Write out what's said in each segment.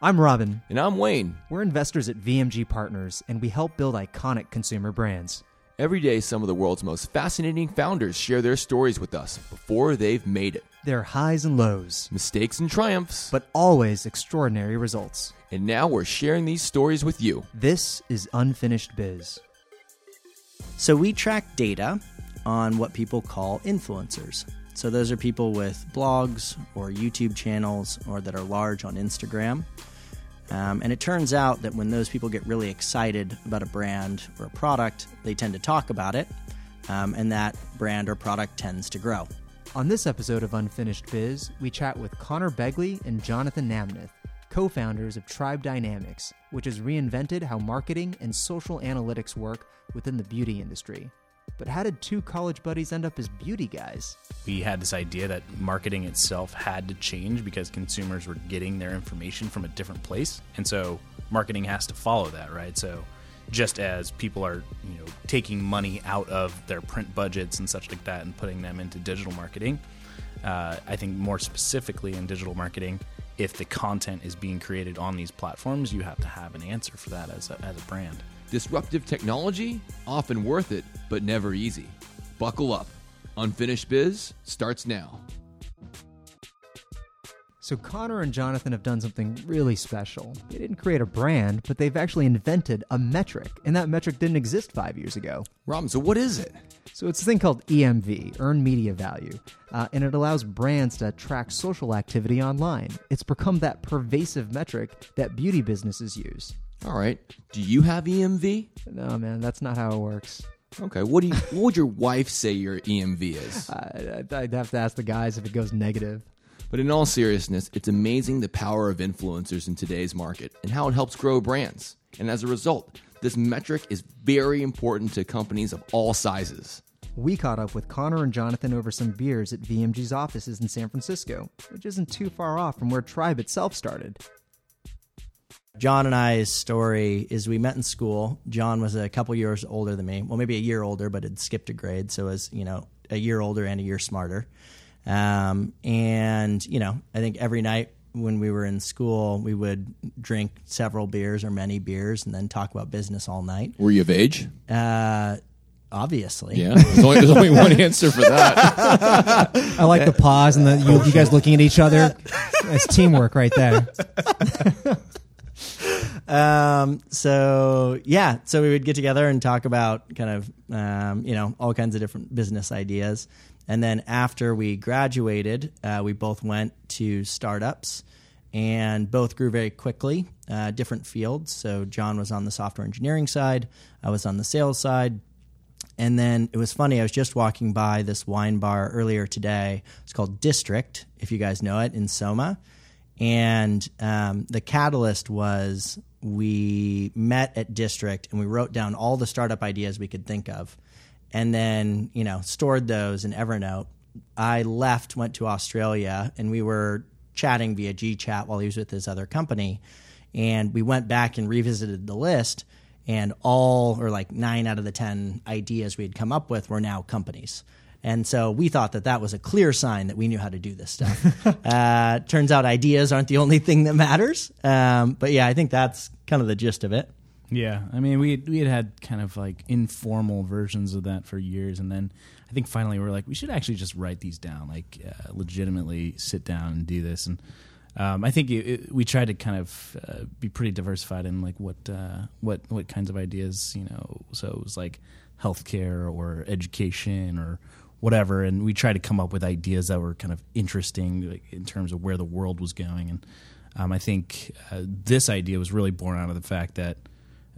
I'm Robin. And I'm Wayne. We're investors at VMG Partners, and we help build iconic consumer brands. Every day, some of the world's most fascinating founders share their stories with us before they've made it. Their highs and lows, mistakes and triumphs, but always extraordinary results. And now we're sharing these stories with you. This is Unfinished Biz. So we track data on what people call influencers. So those are people with blogs or YouTube channels or that are large on Instagram. Um, and it turns out that when those people get really excited about a brand or a product, they tend to talk about it, um, and that brand or product tends to grow. On this episode of Unfinished Biz, we chat with Conor Begley and Jonathan Namnath, co founders of Tribe Dynamics, which has reinvented how marketing and social analytics work within the beauty industry. But how did two college buddies end up as beauty guys? We had this idea that marketing itself had to change because consumers were getting their information from a different place. And so marketing has to follow that, right? So just as people are, you know, taking money out of their print budgets and such like that and putting them into digital marketing, uh, I think more specifically in digital marketing, if the content is being created on these platforms, you have to have an answer for that as a, as a brand. Disruptive technology? Often worth it, but never easy. Buckle up. Unfinished Biz starts now. So, Conor and Jonathan have done something really special. They didn't create a brand, but they've actually invented a metric, and that metric didn't exist five years ago. Rob, so what is it? So, it's a thing called EMV, Earned Media Value, uh, and it allows brands to track social activity online. It's become that pervasive metric that beauty businesses use. All right. Do you have EMV? No, man, that's not how it works. Okay. What do you? what would your wife say your EMV is? I, I'd have to ask the guys if it goes negative. But in all seriousness, it's amazing the power of influencers in today's market and how it helps grow brands. And as a result, this metric is very important to companies of all sizes. We caught up with Conor and Jonathan over some beers at VMG's offices in San Francisco, which isn't too far off from where Tribe itself started. John and I's story is we met in school. John was a couple years older than me. Well, maybe a year older, but had skipped a grade, so was you know a year older and a year smarter. Um, and you know, I think every night when we were in school, we would drink several beers or many beers, and then talk about business all night. Were you of age? Uh, obviously. Yeah, there's only, there's only one answer for that. I like the pause and the you, you guys looking at each other. It's teamwork right there. Um, so yeah, so we would get together and talk about kind of um, you know all kinds of different business ideas, and then after we graduated, uh, we both went to startups, and both grew very quickly, uh, different fields. So John was on the software engineering side, I was on the sales side. And then it was funny. I was just walking by this wine bar earlier today. It's called District, if you guys know it, in Soma. And um, the catalyst was we met at district and we wrote down all the startup ideas we could think of and then you know stored those in evernote. I left went to australia and we were chatting via gchat while he was with his other company. And we went back and revisited the list and all or like nine out of the ten ideas we had come up with were now companies and so we thought that that was a clear sign that we knew how to do this stuff. uh, turns out ideas aren't the only thing that matters. Um, but yeah, I think that's kind of the gist of it. Yeah, I mean, we we had had kind of like informal versions of that for years, and then I think finally we are like, we should actually just write these down, like uh, legitimately sit down and do this. And um, I think it, it, we tried to kind of uh, be pretty diversified in like what uh, what what kinds of ideas, you know. So it was like healthcare or education or whatever, and we tried to come up with ideas that were kind of interesting like, in terms of where the world was going. And um, I think uh, this idea was really born out of the fact that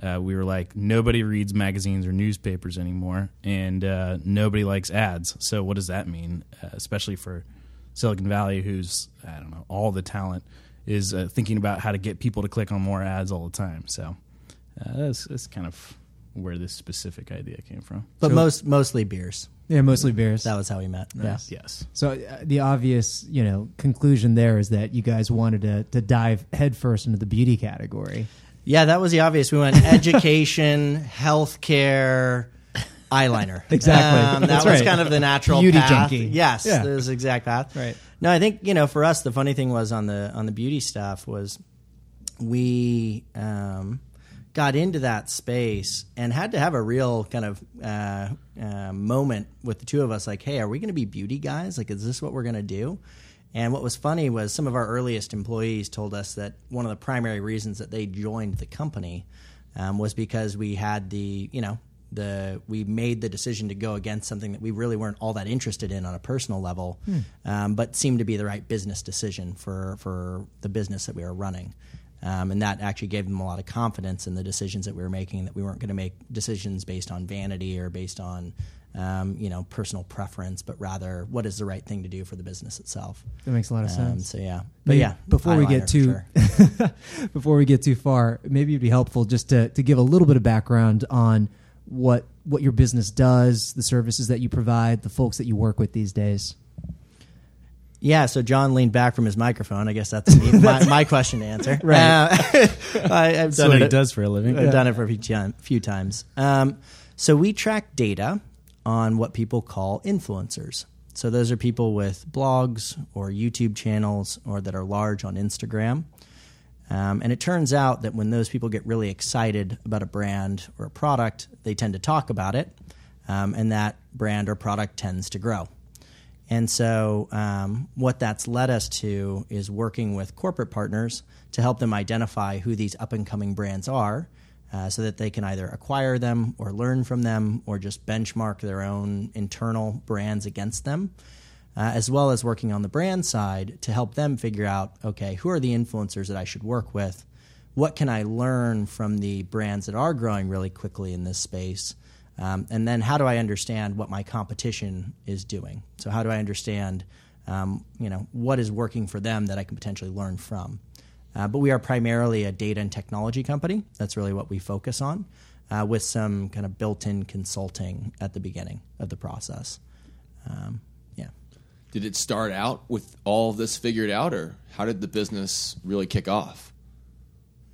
uh, we were like, nobody reads magazines or newspapers anymore, and uh, nobody likes ads. So what does that mean, uh, especially for Silicon Valley, who's I don't know, all the talent is uh, thinking about how to get people to click on more ads all the time. So uh, that's, that's kind of where this specific idea came from. But So- most mostly beers. Yeah, mostly beers. That was how we met. Nice. Yes. So uh, the obvious, you know, conclusion there is that you guys wanted to to dive headfirst into the beauty category. Yeah, that was the obvious. We went education, healthcare, eyeliner. Exactly. Um, that That's was right. kind of the natural Beauty path. junkie. Yes, Yeah. that was exact path. Right. No, I think you know for us the funny thing was on the on the beauty stuff was we um, got into that space and had to have a real kind of uh, uh, moment with the two of us like, hey, are we going to be beauty guys? Like, is this what we're going to do? And what was funny was some of our earliest employees told us that one of the primary reasons that they joined the company um, was because we had the, you know, the we made the decision to go against something that we really weren't all that interested in on a personal level, um, but seemed to be the right business decision for for the business that we were running. Um, and that actually gave them a lot of confidence in the decisions that we were making. That we weren't going to make decisions based on vanity or based on, um, you know, personal preference, but rather what is the right thing to do for the business itself. That makes a lot of Um, sense. so yeah, but Maybe yeah, before we get too sure. before we get too far, maybe it'd be helpful just to, to give a little bit of background on what what your business does, the services that you provide, the folks that you work with these days. Yeah, so John leaned back from his microphone. I guess that's me- my, my question to answer. Right. Uh, I, I've That's done what he it. does for a living. I've done it for a few, ti- few times. Um, so we track data on what people call influencers. So those are people with blogs or YouTube channels or that are large on Instagram. Um, and it turns out that when those people get really excited about a brand or a product, they tend to talk about it, um, and that brand or product tends to grow. And so, um, what that's led us to is working with corporate partners to help them identify who these up and coming brands are uh, so that they can either acquire them or learn from them or just benchmark their own internal brands against them, uh, as well as working on the brand side to help them figure out okay, who are the influencers that I should work with? What can I learn from the brands that are growing really quickly in this space? Um, and then how do I understand what my competition is doing? So how do I understand, um, you know, what is working for them that I can potentially learn from? Uh, but we are primarily a data and technology company. That's really what we focus on, uh, with some kind of built-in consulting at the beginning of the process. Um, yeah. Did it start out with all this figured out, or how did the business really kick off?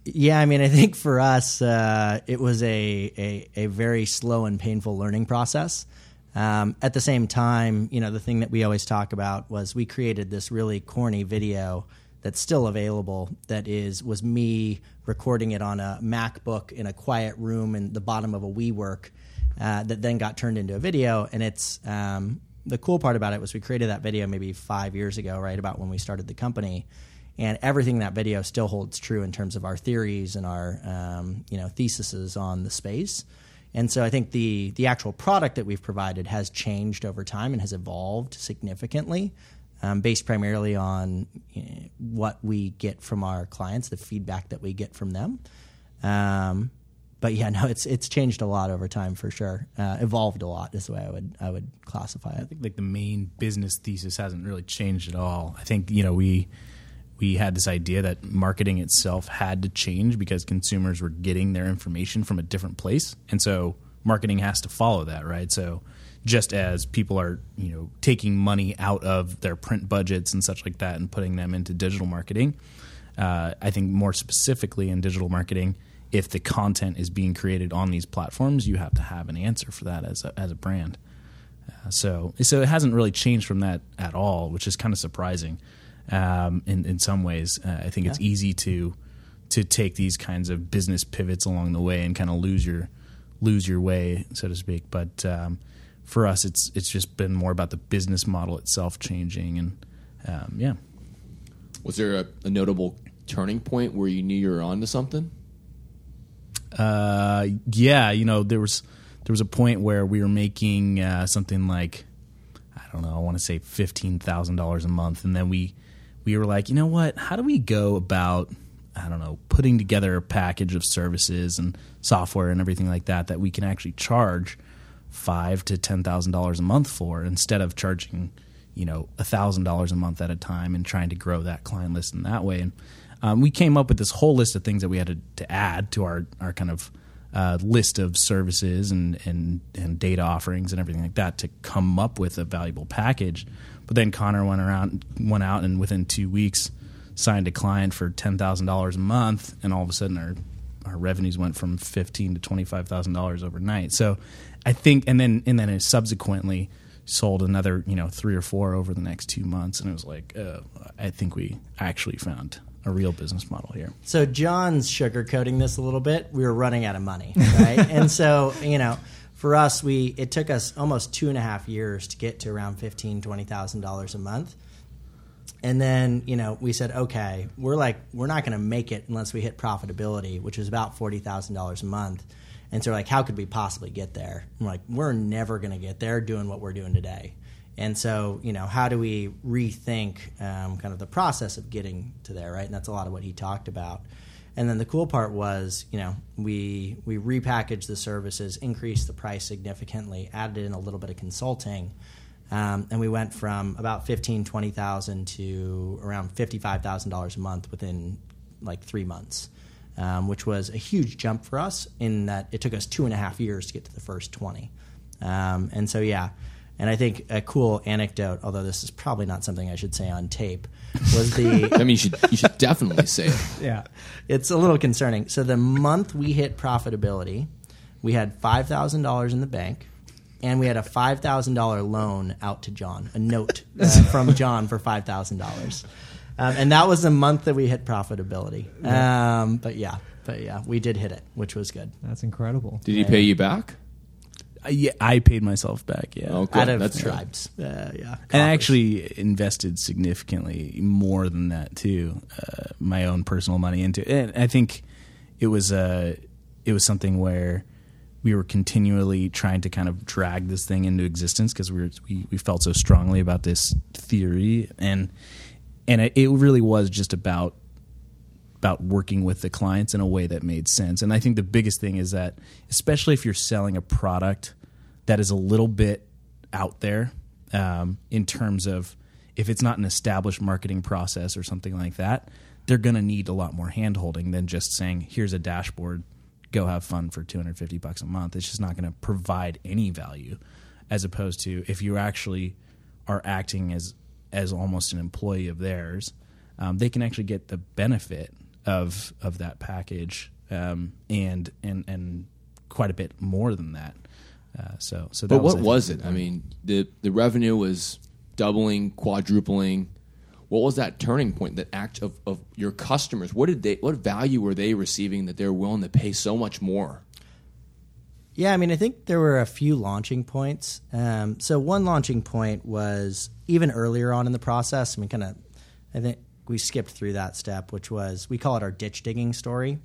Yeah, I mean, I think for us, uh, it was a, a, a very slow and painful learning process. Um, at the same time, you know, the thing that we always talk about was we created this really corny video that's still available. That is was me recording it on a MacBook in a quiet room in the bottom of a WeWork. Uh, that then got turned into a video, and it's um, the cool part about it was we created that video maybe five years ago, right about when we started the company, and everything in that video still holds true in terms of our theories and our um, you know theses on the space. And so I think the the actual product that we've provided has changed over time and has evolved significantly, um, based primarily on you know, what we get from our clients, the feedback that we get from them. Um, but yeah, no, it's it's changed a lot over time for sure. Uh, evolved a lot is the way I would I would classify it. I think like the main business thesis hasn't really changed at all. I think you know we we had this idea that marketing itself had to change because consumers were getting their information from a different place, and so marketing has to follow that, right? So just as people are you know taking money out of their print budgets and such like that and putting them into digital marketing, uh, I think more specifically in digital marketing. If the content is being created on these platforms, you have to have an answer for that as a, as a brand. Uh, so so it hasn't really changed from that at all, which is kind of surprising. Um, in in some ways, uh, I think it's easy to to take these kinds of business pivots along the way and kind of lose your lose your way, so to speak. But um, for us, it's it's just been more about the business model itself changing, and um, yeah. Was there a, a notable turning point where you knew you were onto something? Uh, yeah, you know, there was there was a point where we were making uh, something like I don't know, I want to say fifteen thousand dollars a month, and then we we were like, you know what? How do we go about I don't know putting together a package of services and software and everything like that that we can actually charge five to ten thousand dollars a month for instead of charging you know a thousand dollars a month at a time and trying to grow that client list in that way and um, we came up with this whole list of things that we had to, to add to our, our kind of uh, list of services and, and, and data offerings and everything like that to come up with a valuable package. But then Conor went around, went out, and within two weeks signed a client for ten thousand dollars a month, and all of a sudden our our revenues went from fifteen to twenty five thousand dollars overnight. So I think, and then and then it subsequently sold another you know three or four over the next two months, and it was like uh, I think we actually found a real business model here. So John's sugarcoating this a little bit. We were running out of money, right? and so you know, for us, we it took us almost two and a half years to get to around fifteen, twenty thousand dollars a month. And then you know we said, okay, we're like we're not going to make it unless we hit profitability, which was about forty thousand dollars a month. And so like, how could we possibly get there? I'm like, we're never going to get there doing what we're doing today. And so, you know, how do we rethink um, kind of the process of getting to there, right? And that's a lot of what he talked about. And then the cool part was, you know, we we repackaged the services, increased the price significantly, added in a little bit of consulting, um, and we went from about fifteen, twenty thousand to around fifty five thousand dollars a month within like three months, um, which was a huge jump for us. In that it took us two and a half years to get to the first twenty, um, and so yeah. And I think a cool anecdote, although this is probably not something I should say on tape, was the I mean, you should you should definitely say it. yeah, it's a little concerning. So the month we hit profitability, we had five thousand dollars in the bank, and we had a five thousand dollar loan out to John, a note uh, from John for five thousand dollars, um, and that was the month that we hit profitability. Um, but yeah, but yeah, we did hit it, which was good. That's incredible. Did he pay you back? Yeah, I paid myself back. Yeah, Okay, Out of that's tribes, uh, yeah, and I actually invested significantly more than that too, uh, my own personal money into it. And I think it was uh, it was something where we were continually trying to kind of drag this thing into existence because we, we we felt so strongly about this theory, and and it, it really was just about about working with the clients in a way that made sense. And I think the biggest thing is that, especially if you're selling a product that is a little bit out there um, in terms of if it's not an established marketing process or something like that, they're going to need a lot more hand holding than just saying, here's a dashboard, go have fun for 250 bucks a month. It's just not going to provide any value as opposed to if you actually are acting as as almost an employee of theirs, um, they can actually get the benefit of of that package um, and and and quite a bit more than that. Uh, so so. That But what I was think, it? I mean, the the revenue was doubling, quadrupling. What was that turning point? That act of, of your customers. What did they? What value were they receiving that they're willing to pay so much more? Yeah, I mean, I think there were a few launching points. Um, so one launching point was even earlier on in the process. I mean, kind of, I think we skipped through that step, which was we call it our ditch digging story.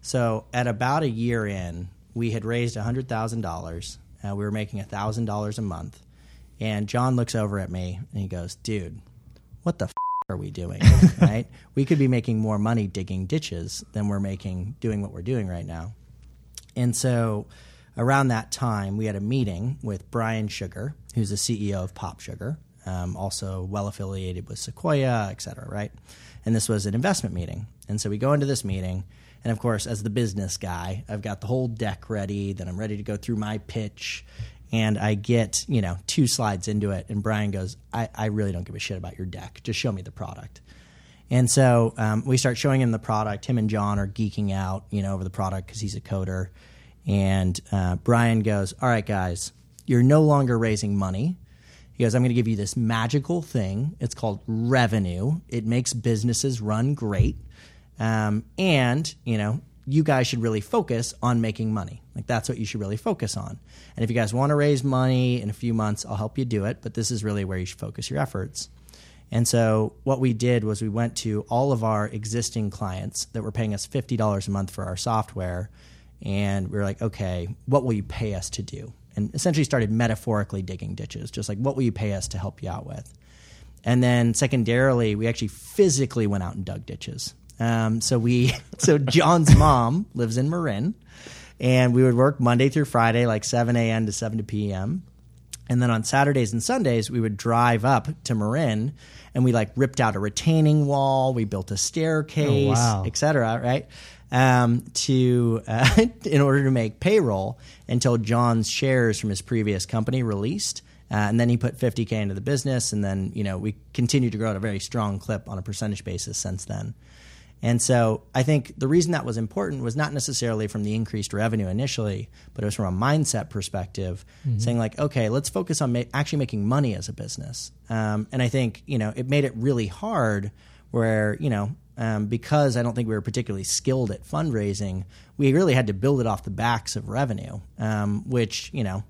So at about a year in, we had raised hundred thousand dollars. Uh, we were making thousand dollars a month, and John looks over at me and he goes, "Dude, what the f- are we doing? right? We could be making more money digging ditches than we're making doing what we're doing right now." And so around that time, we had a meeting with Brian Sugar, who's the CEO of Pop Sugar, um, also well affiliated with Sequoia, et cetera, right? And this was an investment meeting. And so we go into this meeting. And of course, as the business guy, I've got the whole deck ready. Then I'm ready to go through my pitch. And I get, you know, two slides into it. And Brian goes, I, I really don't give a shit about your deck. Just show me the product. And so um, we start showing him the product. Him and John are geeking out, you know, over the product because he's a coder. And uh, Brian goes, "All right, guys, you're no longer raising money." He goes, "I'm going to give you this magical thing. It's called revenue. It makes businesses run great, um, and you know." You guys should really focus on making money. Like that's what you should really focus on. And if you guys want to raise money in a few months, I'll help you do it. But this is really where you should focus your efforts. And so what we did was we went to all of our existing clients that were paying us $50 a month for our software and we were like, "Okay, what will you pay us to do?" And essentially started metaphorically digging ditches, just like what will you pay us to help you out with? And then secondarily, we actually physically went out and dug ditches. Um, so we, so John's mom lives in Marin, and we would work Monday through Friday, like 7 a.m. to 7 p.m. And then on Saturdays and Sundays, we would drive up to Marin and we like ripped out a retaining wall. We built a staircase, wow. et cetera, right? Um, to uh, in order to make payroll until John's shares from his previous company released. Uh, and then he put 50k into the business, and then you know we continued to grow at a very strong clip on a percentage basis since then. And so I think the reason that was important was not necessarily from the increased revenue initially, but it was from a mindset perspective, saying like, okay, let's focus on ma- actually making money as a business. Um, and I think you know it made it really hard where you know um, because I don't think we were particularly skilled at fundraising, we really had to build it off the backs of revenue, um, which you know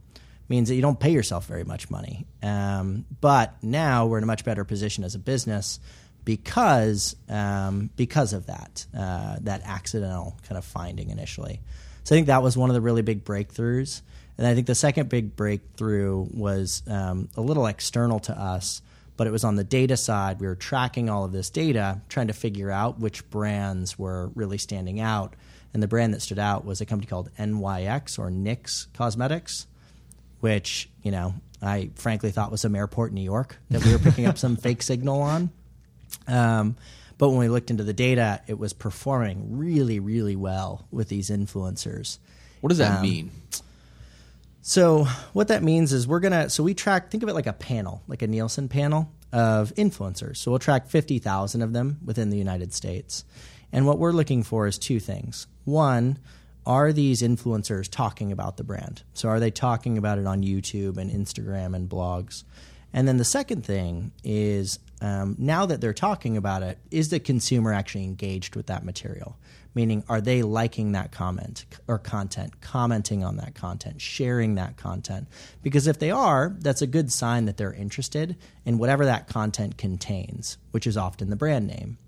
means that you don't pay yourself very much money. Um, but now we're in a much better position as a business because um, because of that uh, that accidental kind of finding initially. So I think that was one of the really big breakthroughs. And I think the second big breakthrough was um, a little external to us, but it was on the data side. We were tracking all of this data, trying to figure out which brands were really standing out. And the brand that stood out was a company called NYX or NYX Cosmetics, which, you know, I frankly thought was some airport in New York that we were picking up some fake signal on. Um, but when we looked into the data, it was performing really, really well with these influencers. What does that Um, mean? So what that means is we're gonna so we track think of it like a panel, like a Nielsen panel of influencers. So we'll track fifty thousand of them within the United States. And what we're looking for is two things. One, are these influencers talking about the brand? So are they talking about it on YouTube and Instagram and blogs? And then the second thing is um, now that they're talking about it, is the consumer actually engaged with that material? Meaning, are they liking that comment or content, commenting on that content, sharing that content? Because if they are, that's a good sign that they're interested in whatever that content contains, which is often the brand name.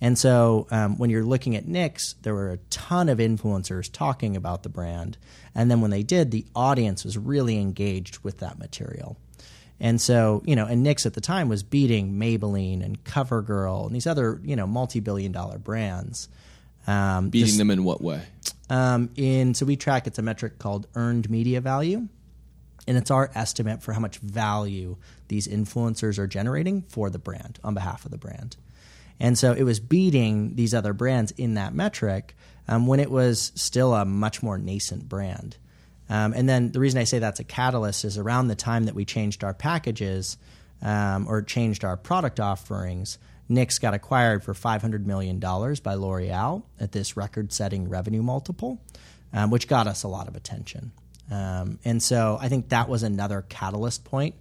And so um, when you're looking at NYX, there were a ton of influencers talking about the brand. And then when they did, the audience was really engaged with that material. And so, you know, and NYX at the time was beating Maybelline and CoverGirl and these other, you know, multi-billion dollar brands. Um, Beating just- them in what way? um, in so we track it's a metric called earned media value, and it's our estimate for how much value these influencers are generating for the brand on behalf of the brand. And so it was beating these other brands in that metric um, when it was still a much more nascent brand. Um, and then the reason I say that's a catalyst is around the time that we changed our packages um, or changed our product offerings, NYX got acquired for $500 million by L'Oreal at this record setting revenue multiple, um, which got us a lot of attention. Um, and so I think that was another catalyst point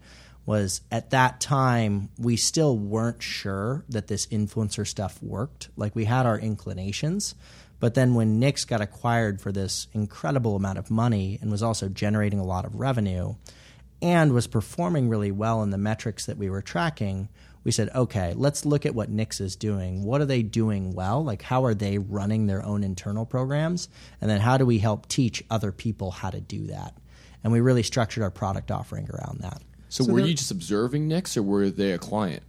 was at that time we still weren't sure that this influencer stuff worked. Like we had our inclinations, but then when NYX got acquired for this incredible amount of money and was also generating a lot of revenue and was performing really well in the metrics that we were tracking, we said, okay, let's look at what NYX is doing. What are they doing well? Like, how are they running their own internal programs? And then how do we help teach other people how to do that? And we really structured our product offering around that. So, were you just observing NYX, or were they a client?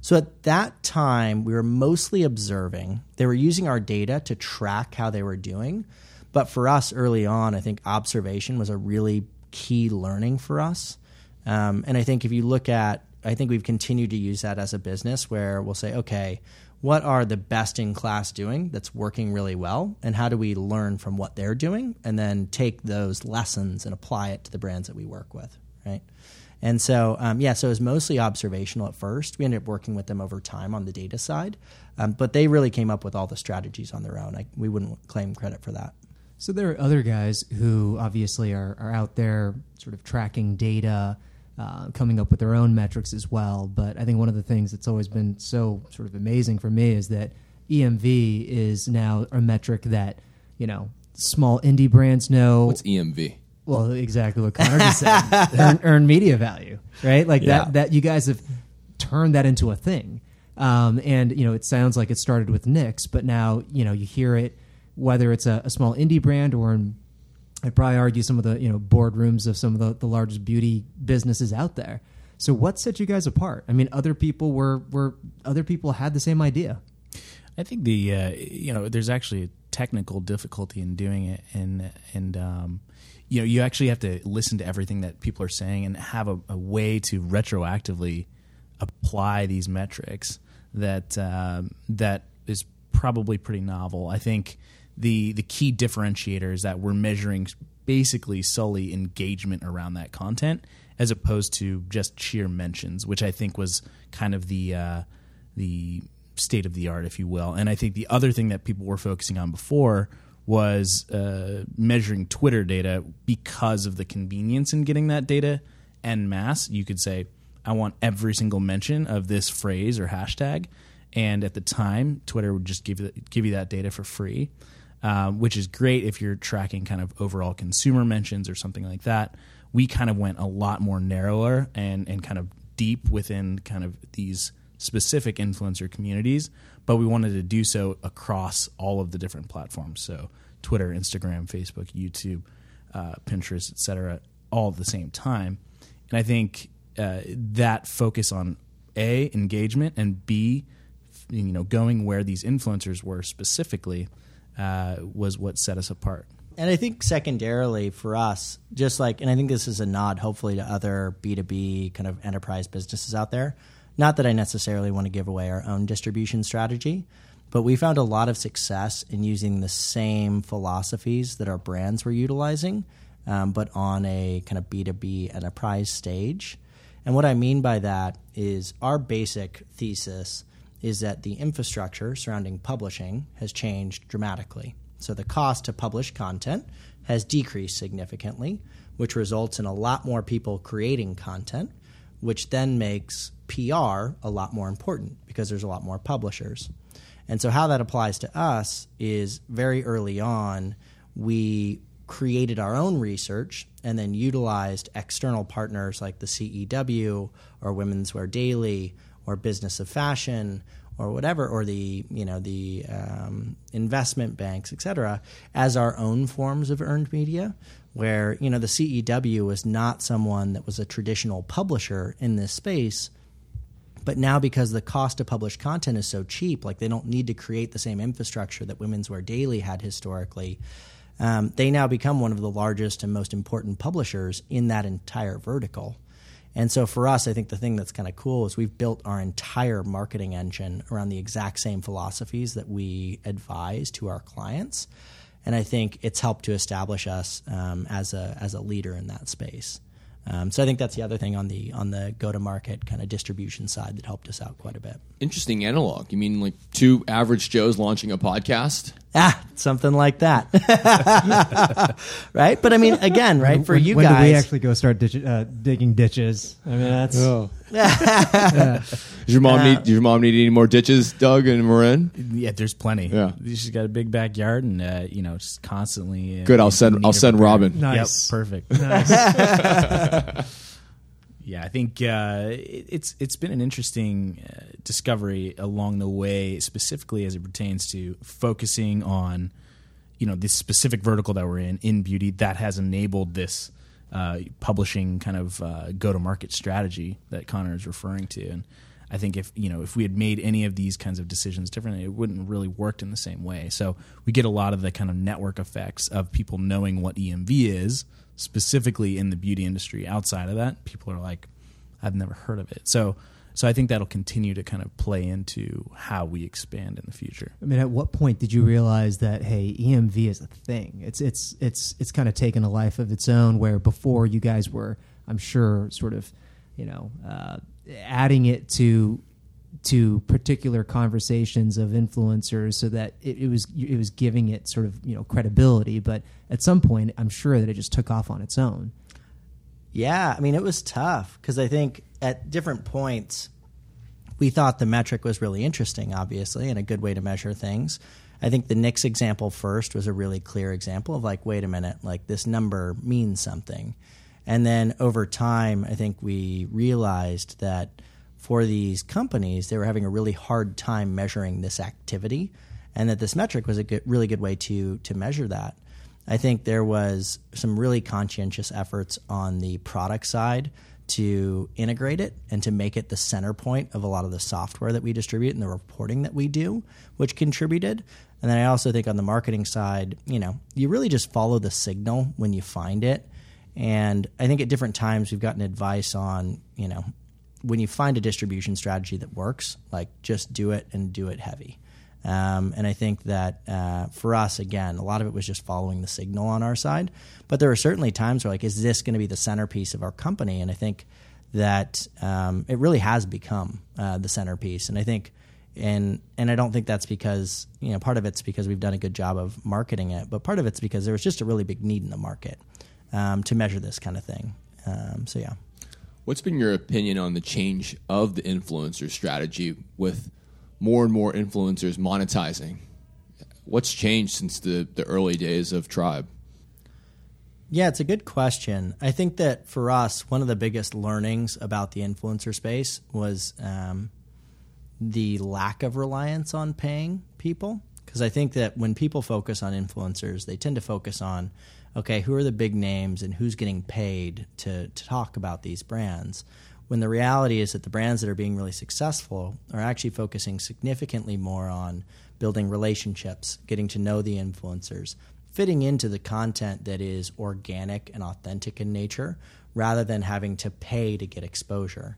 So at that time, we were mostly observing. They were using our data to track how they were doing. But for us early on, I think observation was a really key learning for us. Um, and I think if you look at, I think we've continued to use that as a business where we'll say, okay, what are the best in class doing that's working really well? And how do we learn from what they're doing? And then take those lessons and apply it to the brands that we work with, right? And so, um, yeah, so it was mostly observational at first. We ended up working with them over time on the data side, um, but they really came up with all the strategies on their own. I, we wouldn't claim credit for that. So there are other guys who obviously are, are out there sort of tracking data, uh, coming up with their own metrics as well. But I think one of the things that's always been so sort of amazing for me is that EMV is now a metric that, you know, small indie brands know. What's EMV? Well, exactly what Conor just said. earn, earn media value, right? Like Yeah. that. That you guys have turned that into a thing. Um, and you know, it sounds like it started with NYX, but now you know you hear it, whether it's a, a small indie brand or in, I'd probably argue some of the you know boardrooms of some of the, the largest beauty businesses out there. So what set you guys apart? I mean, other people were were other people had the same idea. I think the uh, you know there's actually a technical difficulty in doing it, and and um, you know you actually have to listen to everything that people are saying and have a, a way to retroactively apply these metrics that um, that is probably pretty novel. I think the the key differentiator is that we're measuring basically solely engagement around that content as opposed to just sheer mentions, which I think was kind of the uh, the state of the art, if you will. And I think the other thing that people were focusing on before was uh, measuring Twitter data because of the convenience in getting that data en masse. You could say, I want every single mention of this phrase or hashtag. And at the time, Twitter would just give you give you that data for free, um, which is great if you're tracking kind of overall consumer mentions or something like that. We kind of went a lot more narrower and and kind of deep within kind of these specific influencer communities, but we wanted to do so across all of the different platforms. So Twitter, Instagram, Facebook, YouTube, uh, Pinterest, etc., all at the same time. And I think uh, that focus on a engagement and b you know going where these influencers were specifically uh, was what set us apart. And I think secondarily for us, just like, and I think this is a nod hopefully to other B2B kind of enterprise businesses out there. Not that I necessarily want to give away our own distribution strategy, but we found a lot of success in using the same philosophies that our brands were utilizing, um, but on a kind of B2B enterprise stage. And what I mean by that is our basic thesis is that the infrastructure surrounding publishing has changed dramatically. So the cost to publish content has decreased significantly, which results in a lot more people creating content, which then makes PR a lot more important because there's a lot more publishers. And so, how that applies to us is very early on, we created our own research and then utilized external partners like the CEW or Women's Wear Daily or Business of Fashion or whatever, or the you know the um, investment banks, et cetera, as our own forms of earned media. Where you know the CEW was not someone that was a traditional publisher in this space, but now because the cost to publish content is so cheap, like they don't need to create the same infrastructure that Women's Wear Daily had historically. Um, they now become one of the largest and most important publishers in that entire vertical. And so for us, I think the thing that's kind of cool is we've built our entire marketing engine around the exact same philosophies that we advise to our clients. And I think it's helped to establish us um, as a as a leader in that space. Um, so I think that's the other thing on the on the go to market kind of distribution side that helped us out quite a bit. Interesting analog. You mean like two average Joes launching a podcast? Ah, something like that, right? But I mean, again, right for when, you when guys, do we actually go start ditch, uh, digging ditches? I mean, that's oh Does your mom need? Does your mom need any more ditches, Doug and Marin? Yeah, there's plenty. Yeah. she's got a big backyard, and uh, you know, just constantly. Uh, Good. I'll send. I'll send repair. Robin. nice. Yep, perfect. Nice. Yeah, I think uh, it- it's it's been an interesting uh, discovery along the way, specifically as it pertains to focusing on, you know, this specific vertical that we're in in beauty that has enabled this uh, publishing kind of uh, go to market strategy that Conor is referring to, and I think if you know if we had made any of these kinds of decisions differently, it wouldn't really worked in the same way. So we get a lot of the kind of network effects of people knowing what EMV is specifically in the beauty industry. Outside of that, people are like, I've never heard of it. So so I think that'll continue to kind of play into how we expand in the future. I mean, at what point did you realize that hey, EMV is a thing? It's it's it's it's kind of taken a life of its own. Where before you guys were, I'm sure, sort of, you know, uh, adding it to to particular conversations of influencers, so that it, it was it was giving it sort of you know credibility. But at some point, I'm sure that it just took off on its own. Yeah, I mean, it was tough because I think at different points we thought the metric was really interesting, obviously, and a good way to measure things. I think the NYX example first was a really clear example of like, wait a minute, like this number means something. And then over time, I think we realized that for these companies, they were having a really hard time measuring this activity, and that this metric was a good, really good way to to measure that. I think there was some really conscientious efforts on the product side to integrate it and to make it the center point of a lot of the software that we distribute and the reporting that we do, which contributed. And then I also think on the marketing side, you know, you really just follow the signal when you find it. And I think at different times we've gotten advice on, you know, when you find a distribution strategy that works, like just do it and do it heavy. Um, and I think that uh, for us, again, a lot of it was just following the signal on our side. But there are certainly times where, like, is this going to be the centerpiece of our company? And I think that um, it really has become uh, the centerpiece. And I think, and and I don't think that's because you know part of it's because we've done a good job of marketing it, but part of it's because there was just a really big need in the market um, to measure this kind of thing. Um, so yeah. What's been your opinion on the change of the influencer strategy with more and more influencers monetizing. What's changed since the, the early days of Tribe? Yeah, it's a good question. I think that for us, one of the biggest learnings about the influencer space was um, the lack of reliance on paying people. Because I think that when people focus on influencers, they tend to focus on, okay, who are the big names and who's getting paid to, to talk about these brands. When the reality is that the brands that are being really successful are actually focusing significantly more on building relationships, getting to know the influencers, fitting into the content that is organic and authentic in nature rather than having to pay to get exposure.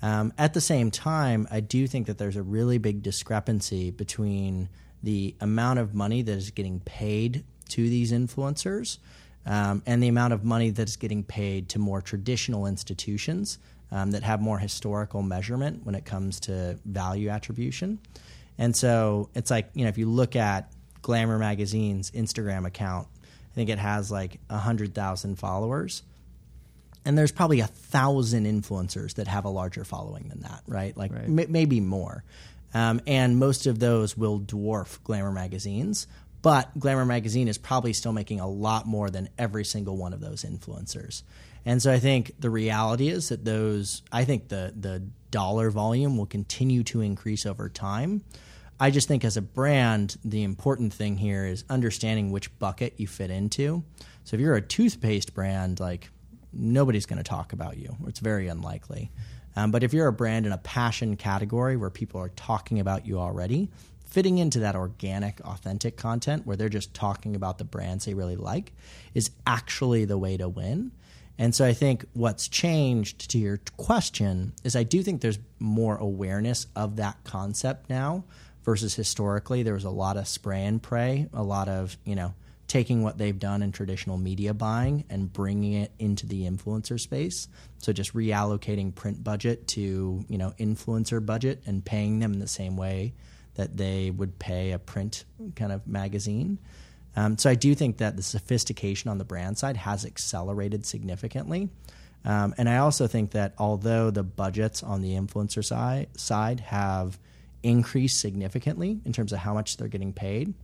Um, at the same time, I do think that there's a really big discrepancy between the amount of money that is getting paid to these influencers um, and the amount of money that is getting paid to more traditional institutions um, that have more historical measurement when it comes to value attribution. And so it's like, you know, if you look at Glamour Magazine's Instagram account. I think it has like 100,000 followers. And there's probably a thousand influencers that have a larger following than that, right? Like Right. m- maybe more. Um, and most of those will dwarf Glamour Magazine's. But Glamour Magazine is probably still making a lot more than every single one of those influencers. And so I think the reality is that those, I think the, the dollar volume will continue to increase over time. I just think as a brand, the important thing here is understanding which bucket you fit into. So if you're a toothpaste brand, like nobody's going to talk about you. It's very unlikely. Um, but if you're a brand in a passion category where people are talking about you already, fitting into that organic, authentic content where they're just talking about the brands they really like is actually the way to win. And so I think what's changed to your question is I do think there's more awareness of that concept now versus historically there was a lot of spray and pray, a lot of, you know, taking what they've done in traditional media buying and bringing it into the influencer space. So just reallocating print budget to, you know, influencer budget and paying them in the same way that they would pay a print kind of magazine. Um, so I do think that the sophistication on the brand side has accelerated significantly. Um, and I also think that although the budgets on the influencer side, side have increased significantly in terms of how much they're getting paid,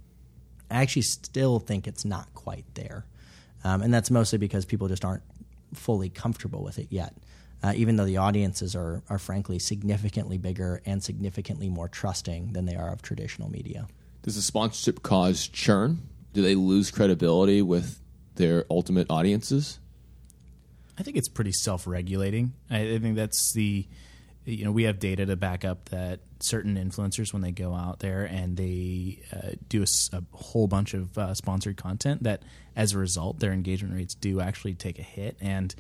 I actually still think it's not quite there. Um, and that's mostly because people just aren't fully comfortable with it yet. Uh, even though the audiences are, are frankly significantly bigger and significantly more trusting than they are of traditional media. Does the sponsorship cause churn? Do they lose credibility with their ultimate audiences? I think it's pretty self-regulating. I, I think that's the, you know, we have data to back up that certain influencers when they go out there and they uh, do a whole bunch of uh, sponsored content, that as a result their engagement rates do actually take a hit, and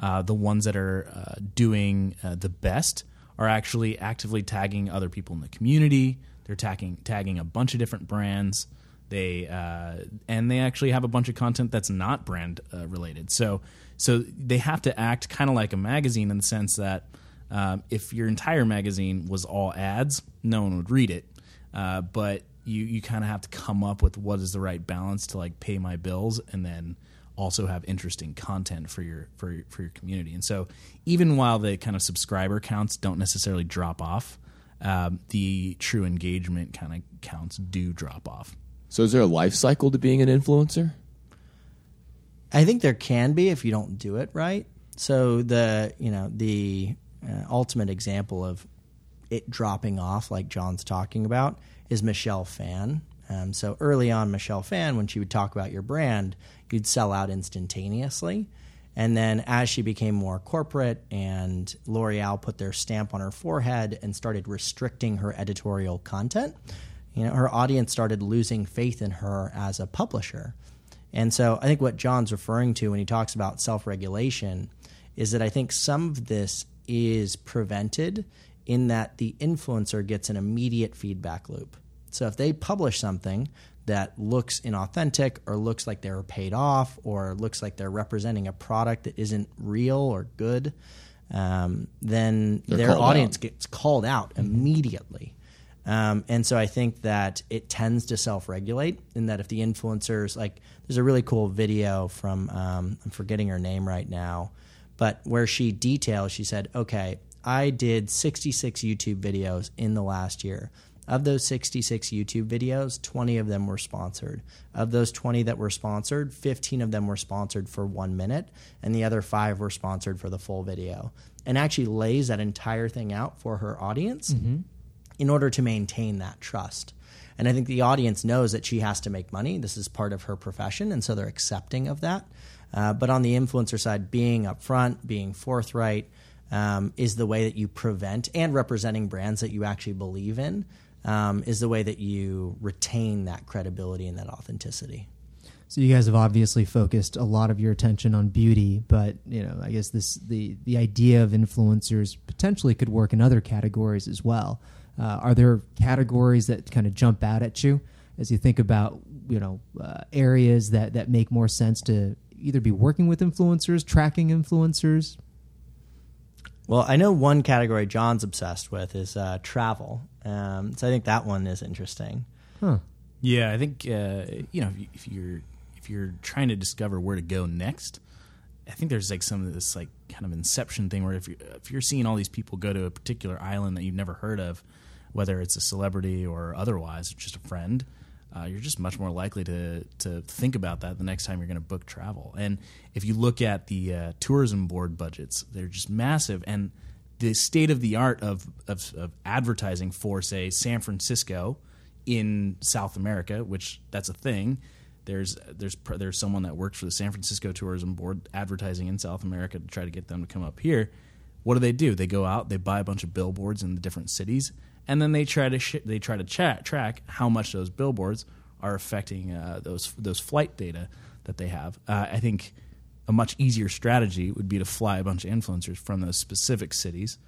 uh, the ones that are uh, doing uh, the best are actually actively tagging other people in the community. They're tagging tagging a bunch of different brands. They uh, and they actually have a bunch of content that's not brand uh, related. So so they have to act kind of like a magazine in the sense that um, if your entire magazine was all ads, no one would read it. Uh, but you you kind of have to come up with what is the right balance to like pay my bills and then also have interesting content for your for for your community. And so even while the kind of subscriber counts don't necessarily drop off, um, the true engagement kind of counts do drop off. So is there a life cycle to being an influencer? I think there can be if you don't do it right. So the you know the uh, ultimate example of it dropping off, like John's talking about, is Michelle Phan. Um, so early on, Michelle Phan, when she would talk about your brand, you'd sell out instantaneously. And then as she became more corporate and L'Oreal put their stamp on her forehead and started restricting her editorial content, you know, her audience started losing faith in her as a publisher. And so I think what John's referring to when he talks about self regulation is that I think some of this is prevented in that the influencer gets an immediate feedback loop. So if they publish something that looks inauthentic or looks like they were paid off or looks like they're representing a product that isn't real or good, um, then They're their audience out. gets called out immediately. Um, and so I think that it tends to self regulate in that if the influencers, like, there's a really cool video from, um, I'm forgetting her name right now, but where she details, she said, okay, I did 66 YouTube videos in the last year. Of those 66 YouTube videos, 20 of them were sponsored. Of those 20 that were sponsored, 15 of them were sponsored for one minute, and the other five were sponsored for the full video. And actually lays that entire thing out for her audience in order to maintain that trust. And I think the audience knows that she has to make money. This is part of her profession, and so they're accepting of that. Uh, but on the influencer side, being upfront, being forthright, um, is the way that you prevent and representing brands that you actually believe in um, is the way that you retain that credibility and that authenticity. So you guys have obviously focused a lot of your attention on beauty, but you know, I guess this the the idea of influencers potentially could work in other categories as well. Uh, are there categories that kind of jump out at you as you think about you know uh, areas that that make more sense to either be working with influencers, tracking influencers? Well, I know one category John's obsessed with is uh, travel. Um, so I think that one is interesting. Huh. Yeah, I think uh, you know if, you, if you're if you're trying to discover where to go next, I think there's like some of this like kind of inception thing where if you if you're seeing all these people go to a particular island that you've never heard of, whether it's a celebrity or otherwise, just a friend, uh, you're just much more likely to to think about that the next time you're going to book travel. And if you look at the uh, tourism board budgets, they're just massive and the state of the art of, of, of advertising for say San Francisco in South America, which that's a thing. There's there's there's someone that works for the San Francisco Tourism Board advertising in South America to try to get them to come up here. What do they do? They go out, they buy a bunch of billboards in the different cities, and then they try to sh- they try to chat, track how much those billboards are affecting uh, those those flight data that they have. Uh, I think a much easier strategy would be to fly a bunch of influencers from those specific cities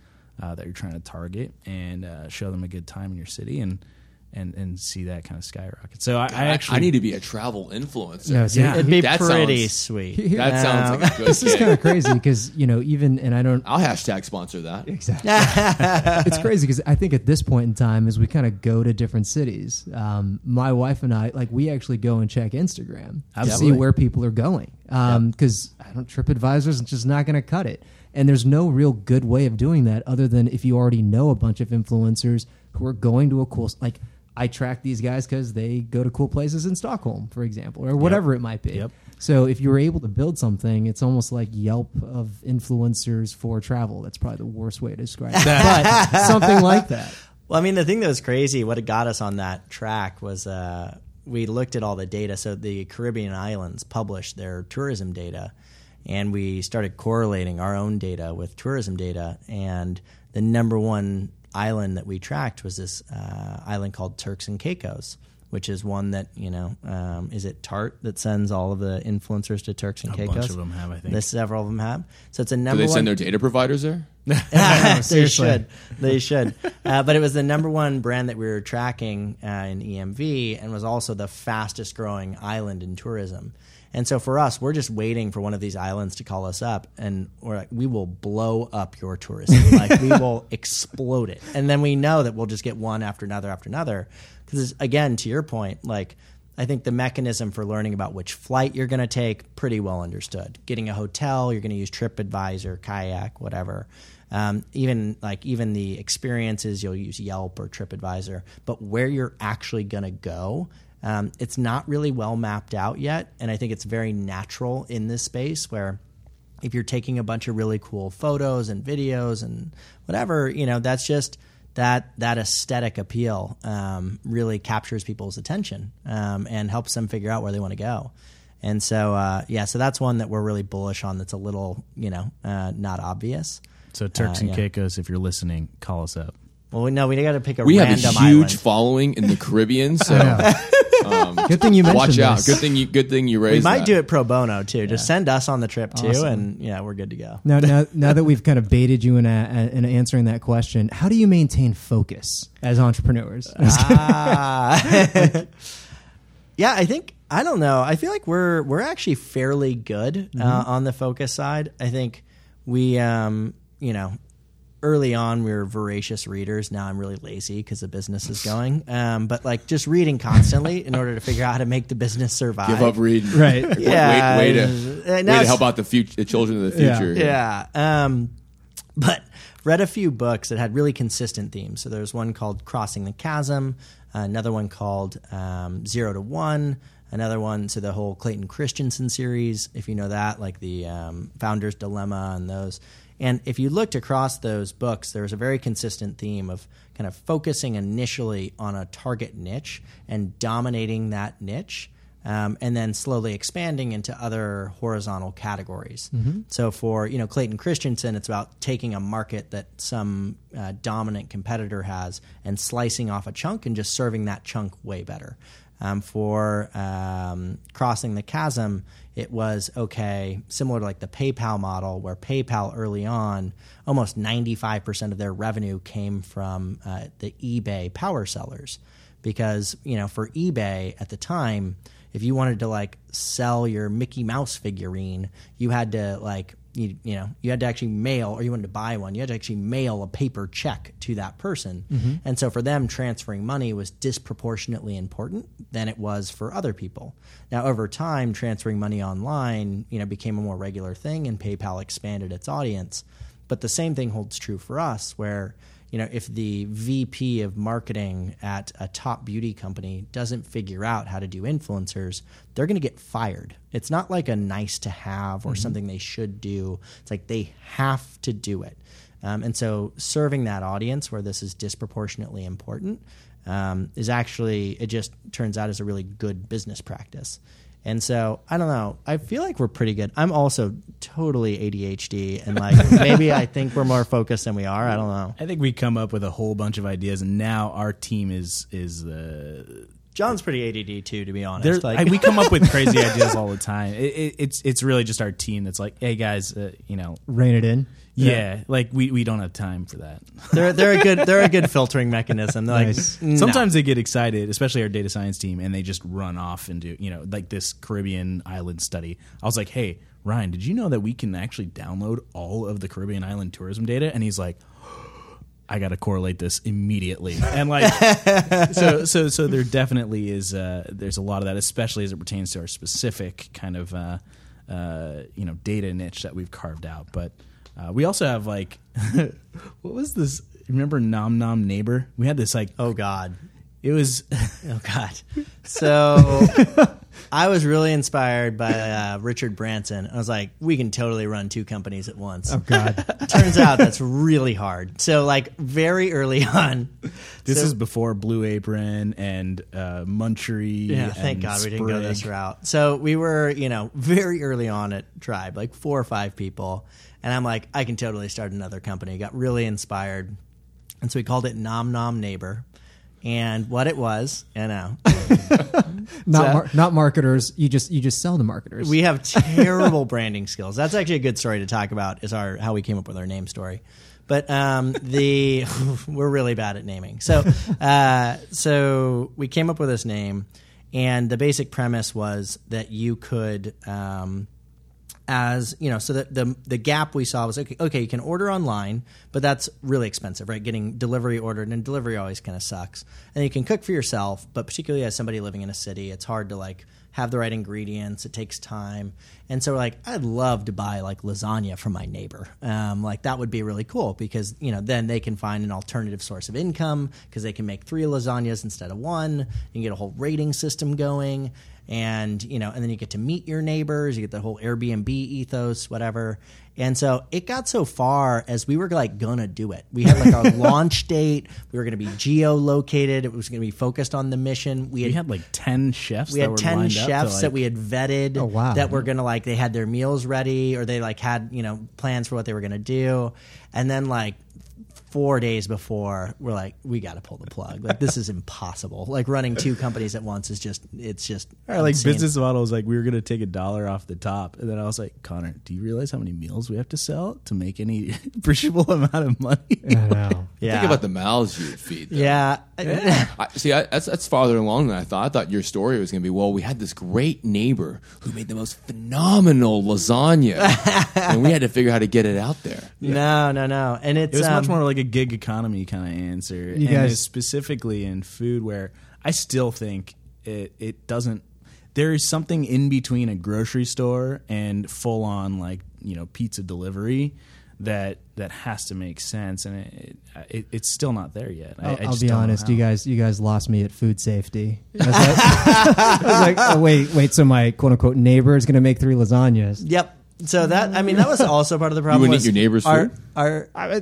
uh, that you're trying to target and uh, show them a good time in your city and and and see that kind of skyrocket. So I, I actually I need to be a travel influencer. Yeah, so Yeah. It'd be That pretty sounds- sweet. That sounds like a good This is kind of crazy because you know even and I don't I'll hashtag sponsor that. Exactly. it's crazy because I think at this point in time, as we kind of go to different cities, um, my wife and I, like, we actually go and check Instagram to see where people are going. Because I don't TripAdvisor's just not going to cut it, and there's no real good way of doing that other than if you already know a bunch of influencers who are going to a cool like. I track these guys because they go to cool places in Stockholm, for example, or whatever it might be. Yep. So if you were able to build something, it's almost like Yelp of influencers for travel. That's probably the worst way to describe it, but something like that. Well, I mean, the thing that was crazy, what had got us on that track was uh, we looked at all the data. So the Caribbean islands published their tourism data, and we started correlating our own data with tourism data. And the number one island that we tracked was this uh, island called Turks and Caicos. Which is one that you know? Um, is it Tarte that sends all of the influencers to Turks and A Caicos? bunch of them have, I think. There's several of them have. So it's a number. Do number they one. send their data providers there? they should. They should. Uh, but it was the number one brand that we were tracking uh, in EMV and was also the fastest growing island in tourism. And so for us, we're just waiting for one of these islands to call us up, and we're like, we will blow up your tourism. like we will explode it, and then we know that we'll just get one after another after another. Because again, to your point, like I think the mechanism for learning about which flight you're going to take pretty well understood. Getting a hotel, you're going to use TripAdvisor, Kayak, whatever. Um, even like even the experiences, you'll use Yelp or TripAdvisor. But where you're actually going to go, um, it's not really well mapped out yet. And I think it's very natural in this space where if you're taking a bunch of really cool photos and videos and whatever, you know, that's just that that aesthetic appeal um, really captures people's attention um, and helps them figure out where they want to go. And so, uh, yeah, so that's one that we're really bullish on. That's a little, you know, uh, not obvious. so Turks uh, and yeah. Caicos, if you're listening, call us up. Well, we- no, we got to pick a We have a huge island. following in the Caribbean, so um, Good thing you mentioned watch out. this. Good thing you good thing you raised. we might that. do it pro bono too. Just send us on the trip too, Awesome. and yeah, we're good to go. Now, now, now that we've kind of baited you in, a, in answering that question, how do you maintain focus as entrepreneurs? Ah. yeah, I think I don't know. I feel like we're we're actually fairly good uh, on the focus side. I think we, um, you know, early on we were voracious readers. Now I'm really lazy because the business is going. Um, but like just reading constantly in order to figure out how to make the business survive. Give up reading. right. Yeah, Way, way uh, to, way to help out the future, the children of the future. Yeah. Um, but read a few books that had really consistent themes. So there's one called Crossing the Chasm, another one called um, Zero to One, another one. So the whole Clayton Christensen series, if you know that, like the um, Founder's Dilemma and those. And if you looked across those books, there was a very consistent theme of kind of focusing initially on a target niche and dominating that niche. Um, and then slowly expanding into other horizontal categories. So for you know Clayton Christensen, it's about taking a market that some uh, dominant competitor has and slicing off a chunk and just serving that chunk way better. Um, for um, crossing the chasm, it was okay, similar to like the PayPal model, where PayPal early on, almost 95% of their revenue came from uh, the eBay power sellers. Because, you know, for eBay at the time, if you wanted to like sell your Mickey Mouse figurine, you had to like you, you know you had to actually mail or you wanted to buy one you had to actually mail a paper check to that person. Mm-hmm. And so for them transferring money was disproportionately important than it was for other people. Now over time transferring money online you know became a more regular thing and paypal expanded its audience. But the same thing holds true for us where you know, if the VP of marketing at a top beauty company doesn't figure out how to do influencers, they're going to get fired. It's not like a nice to have or something they should do. It's like they have to do it. Um, and so serving that audience where this is disproportionately important um, is actually, it just turns out is a really good business practice. And so I don't know. I feel like we're pretty good. I'm also totally ADHD, and like maybe I think we're more focused than we are. I don't know. I think we come up with a whole bunch of ideas, and now our team is is uh, John's pretty ADD too, to be There, honest. Like, I, we come up with crazy ideas all the time. It, it, it's it's really just our team that's like, hey guys, uh, you know, Rein it in. Yeah, like we, we don't have time for that. they're they're a good they're a good filtering mechanism. They're Nice. like. Sometimes they get excited, especially our data science team, and they just run off and do you know like this Caribbean island study. I was like, hey Ryan, did you know that we can actually download all of the Caribbean island tourism data? And he's like. I got to correlate this immediately, and like, so so so there definitely is uh, there's a lot of that, especially as it pertains to our specific kind of uh, uh, you know data niche that we've carved out. But uh, we also have like, what was this? Remember Nom Nom Neighbor? We had this like, oh god, it was oh god. So I was really inspired by uh, Richard Branson. I was like, we can totally run two companies at once. Oh God. Turns out that's really hard. So like very early on, this so- is before Blue Apron and uh, Munchery. Yeah, thank God we didn't go this route. So we were, you know, very early on at Tribe, like four or five people. And I'm like, I can totally start another company. Got really inspired. And so we called it Nom Nom Neighbor. And what it was, you know, Not So- mar- not marketers. You just you just sell to marketers. we have terrible branding skills. That's actually a good story to talk about. Is our how we came up with our name story. But um, the we're really bad at naming. So uh, so we came up with this name, and the basic premise was that you could. Um, as you know, so the, the the gap we saw was okay. Okay, you can order online, but that's really expensive, right? Getting delivery ordered and delivery always kind of sucks. And you can cook for yourself, but particularly as somebody living in a city, it's hard to like have the right ingredients. It takes time, and so like, I'd love to buy like lasagna from my neighbor. Um, like that would be really cool because you know then they can find an alternative source of income because they can make three lasagnas instead of one. Can get a whole rating system going and you know and then you get to meet your neighbors you get the whole airbnb ethos whatever. And so it got so far as we were like gonna do it. We had like our launch date. We were gonna be geolocated. It was gonna be focused on the mission. We We had like ten chefs. we that had were 10 lined up chefs like- that we had vetted Oh, wow. that were gonna like they had their meals ready or they like had you know plans for what they were gonna do. And then like four days before we're like we gotta pull the plug like this is impossible like running two companies at once is just it's just Our like business models like we were gonna take a dollar off the top, and then I was like, Conor, do you realize how many meals we have to sell to make any appreciable amount of money? I know. yeah Think about the mouths you would feed. Them. yeah, I, see, I, that's that's farther along than I thought. I thought your story was going to be, well, we had this great neighbor who made the most phenomenal lasagna, and we had to figure out how to get it out there. no no no and it's It was um, much more like a gig economy kind of answer. You and guys- it's specifically in food where I still think it, it doesn't. There is something in between a grocery store and full on like you know pizza delivery that that has to make sense, and it, it, it's still not there yet. I, I'll, I I'll be honest. You guys, you guys lost me at food safety. I was like, I was like, oh, wait, wait. So my quote unquote neighbor is going to make three lasagnas. Yep. So that I mean that was also part of the problem. You wouldn't was eat your neighbor's our, food? Our I,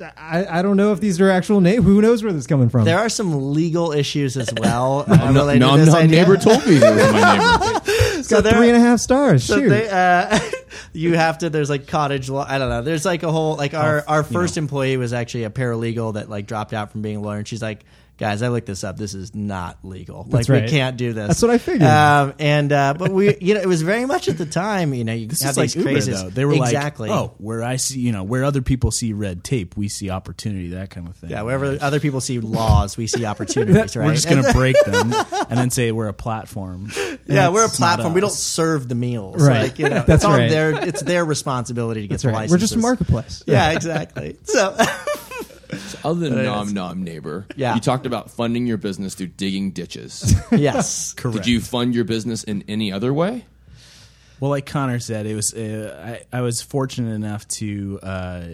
I, I don't know if these are actual names. Who knows where this is coming from? there are some legal issues as well. uh, No, related no, to this no idea. neighbor told me he was my neighbor. it's got there- three and a half stars. So Shoot. they, uh, you have to. There's like cottage law. I don't know. There's like a whole like our our first employee was actually a paralegal that like dropped out from being a lawyer, and she's like. Guys, I looked this up. This is not legal. That's like right. we can't do this. That's what I figured. Um, and uh, but we, you know, it was very much at the time. You know, you This have is like these Uber, crazies. They were exactly. like, "Oh, where I see, you know, where other people see red tape, we see opportunity." That kind of thing. yeah. Wherever other people see laws, we see opportunities. Right? We're just going to break them and then say we're a platform. Yeah, we're a platform. We don't serve the meals. Right. Like, you know, That's on right. their it's their responsibility to get That's the right. licenses. We're just a marketplace. Yeah, exactly. So Other than nom nom neighbor, Yeah. you talked about funding your business through digging ditches. yes, Correct. Did you fund your business in any other way? Well, like Conor said, it was uh, I, I was fortunate enough to uh,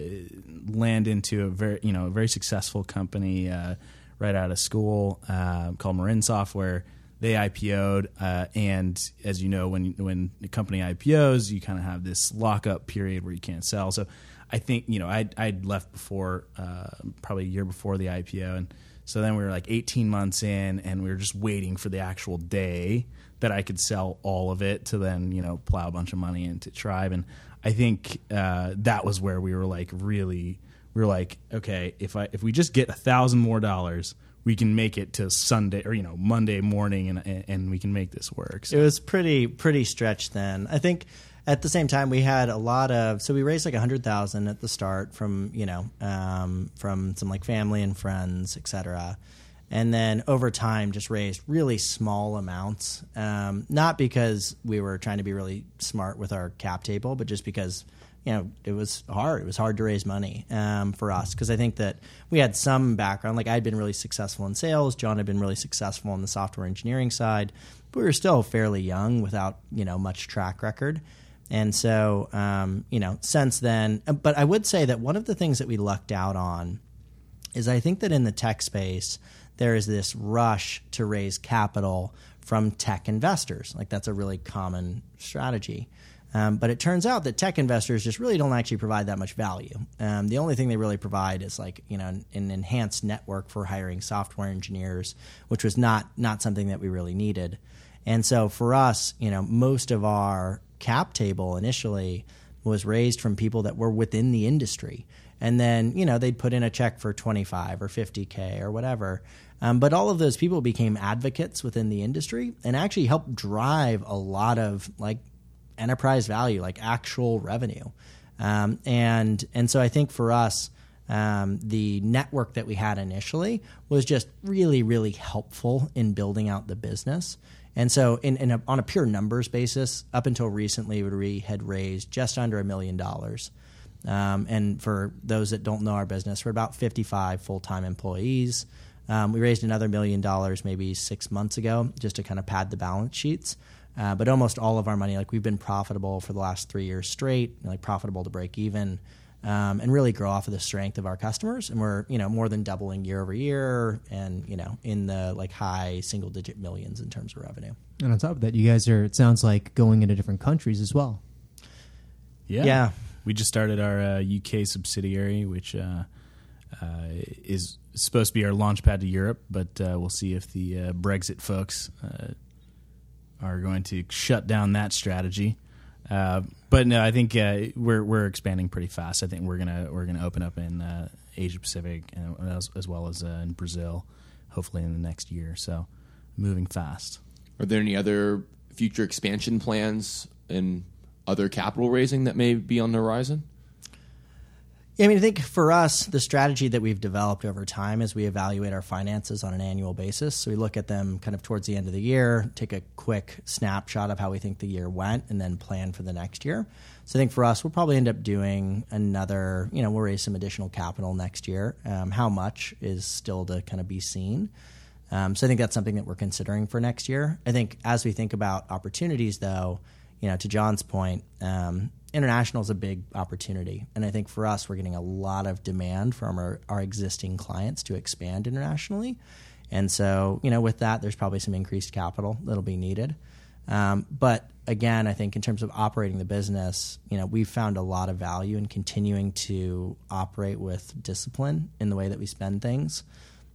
land into a very you know a very successful company uh, right out of school uh, called Marin Software. They IPO'd, uh, and as you know, when when the company IPOs, you kind of have this lockup period where you can't sell. So, I think you know I'd, I'd left before uh, probably a year before the IPO, and so then we were like 18 months in, and we were just waiting for the actual day that I could sell all of it to then you know plow a bunch of money into Tribe, and I think uh, that was where we were like really we were like okay if I if we just get a thousand more dollars we can make it to Sunday or you know Monday morning and and we can make this work. So it was pretty pretty stretched then. I think at the same time we had a lot of so we raised like a hundred thousand at the start from you know um, from some like family and friends, etc. And then over time, just raised really small amounts. Um, not because we were trying to be really smart with our cap table, but just because you know it was hard. It was hard to raise money um, for us because I think that we had some background. Like I'd been really successful in sales. John had been really successful on the software engineering side, but we were still fairly young without you know much track record. And so, um, you know, since then, but I would say that one of the things that we lucked out on is I think that in the tech space, there is this rush to raise capital from tech investors. Like that's a really common strategy. Um, but it turns out that tech investors just really don't actually provide that much value. Um, the only thing they really provide is like you know an, an enhanced network for hiring software engineers, which was not not something that we really needed. And so for us, you know, most of our cap table initially was raised from people that were within the industry. And then, you know, they'd put in a check for 25 or 50K or whatever. Um, but all of those people became advocates within the industry and actually helped drive a lot of like enterprise value, like actual revenue. Um, and, and so I think for us, um, the network that we had initially was just really, really helpful in building out the business. And so, in, in a, on a pure numbers basis, up until recently, we had raised just under a million dollars. Um, and for those that don't know our business, we're about 55 full time employees. Um, we raised another million dollars maybe six months ago just to kind of pad the balance sheets. Uh, but almost all of our money, like we've been profitable for the last three years straight, like profitable to break even. Um, and really grow off of the strength of our customers. And we're, you know, more than doubling year over year and, you know, in the like high single digit millions in terms of revenue. And on top of that, you guys are, it sounds like, going into different countries as well. Yeah. Yeah. We just started our uh, UK subsidiary, which uh, uh, is supposed to be our launch pad to Europe, but uh, we'll see if the uh, Brexit folks uh, are going to shut down that strategy. Uh, but no, I think uh, we're we're expanding pretty fast. I think we're gonna we're gonna open up in uh, Asia Pacific and as, as well as uh, in Brazil, hopefully in the next year. So moving fast. Are there any other future expansion plans and other capital raising that may be on the horizon? I mean, I think for us, the strategy that we've developed over time is we evaluate our finances on an annual basis. So we look at them kind of towards the end of the year, take a quick snapshot of how we think the year went, and then plan for the next year. So I think for us, we'll probably end up doing another, you know, we'll raise some additional capital next year. Um, how much is still to kind of be seen. Um, so I think that's something that we're considering for next year. I think as we think about opportunities, though, you know, to John's point, um, international is a big opportunity, and I think for us, we're getting a lot of demand from our, our existing clients to expand internationally. And so, you know, with that, there's probably some increased capital that'll be needed. Um, but again, I think in terms of operating the business, you know, we've found a lot of value in continuing to operate with discipline in the way that we spend things.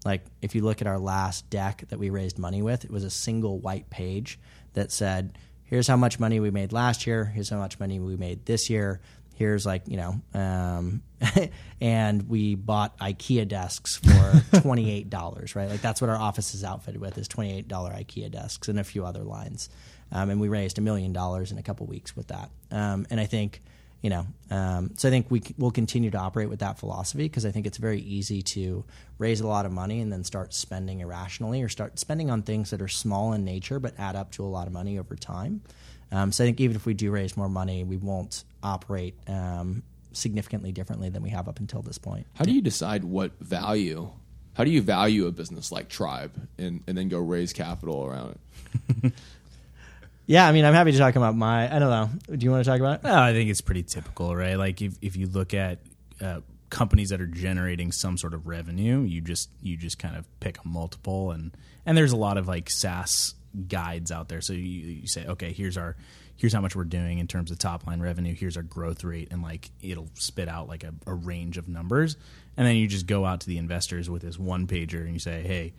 Like if you look at our last deck that we raised money with, it was a single white page that said, "Here's how much money we made last year. Here's how much money we made this year. Here's like you know," um, and we bought IKEA desks for twenty eight dollars. Right, like that's what our office is outfitted with is twenty eight dollar IKEA desks and a few other lines. Um, and we raised a million dollars in a couple weeks with that. Um, and I think you know, um, so I think we will continue to operate with that philosophy because I think it's very easy to raise a lot of money and then start spending irrationally or start spending on things that are small in nature but add up to a lot of money over time. Um, so I think even if we do raise more money, we won't operate um, significantly differently than we have up until this point. How do you decide what value? How do you value a business like Tribe and, and then go raise capital around it? Yeah, I mean, I'm happy to talk about my. I don't know. Do you want to talk about it? I think it's pretty typical, right? Like if if you look at uh, companies that are generating some sort of revenue, you just you just kind of pick a multiple, and and there's a lot of like SaaS guides out there. So you, you say, okay, here's our here's how much we're doing in terms of top line revenue. Here's our growth rate, and like it'll spit out like a, a range of numbers, and then you just go out to the investors with this one pager, and you say, hey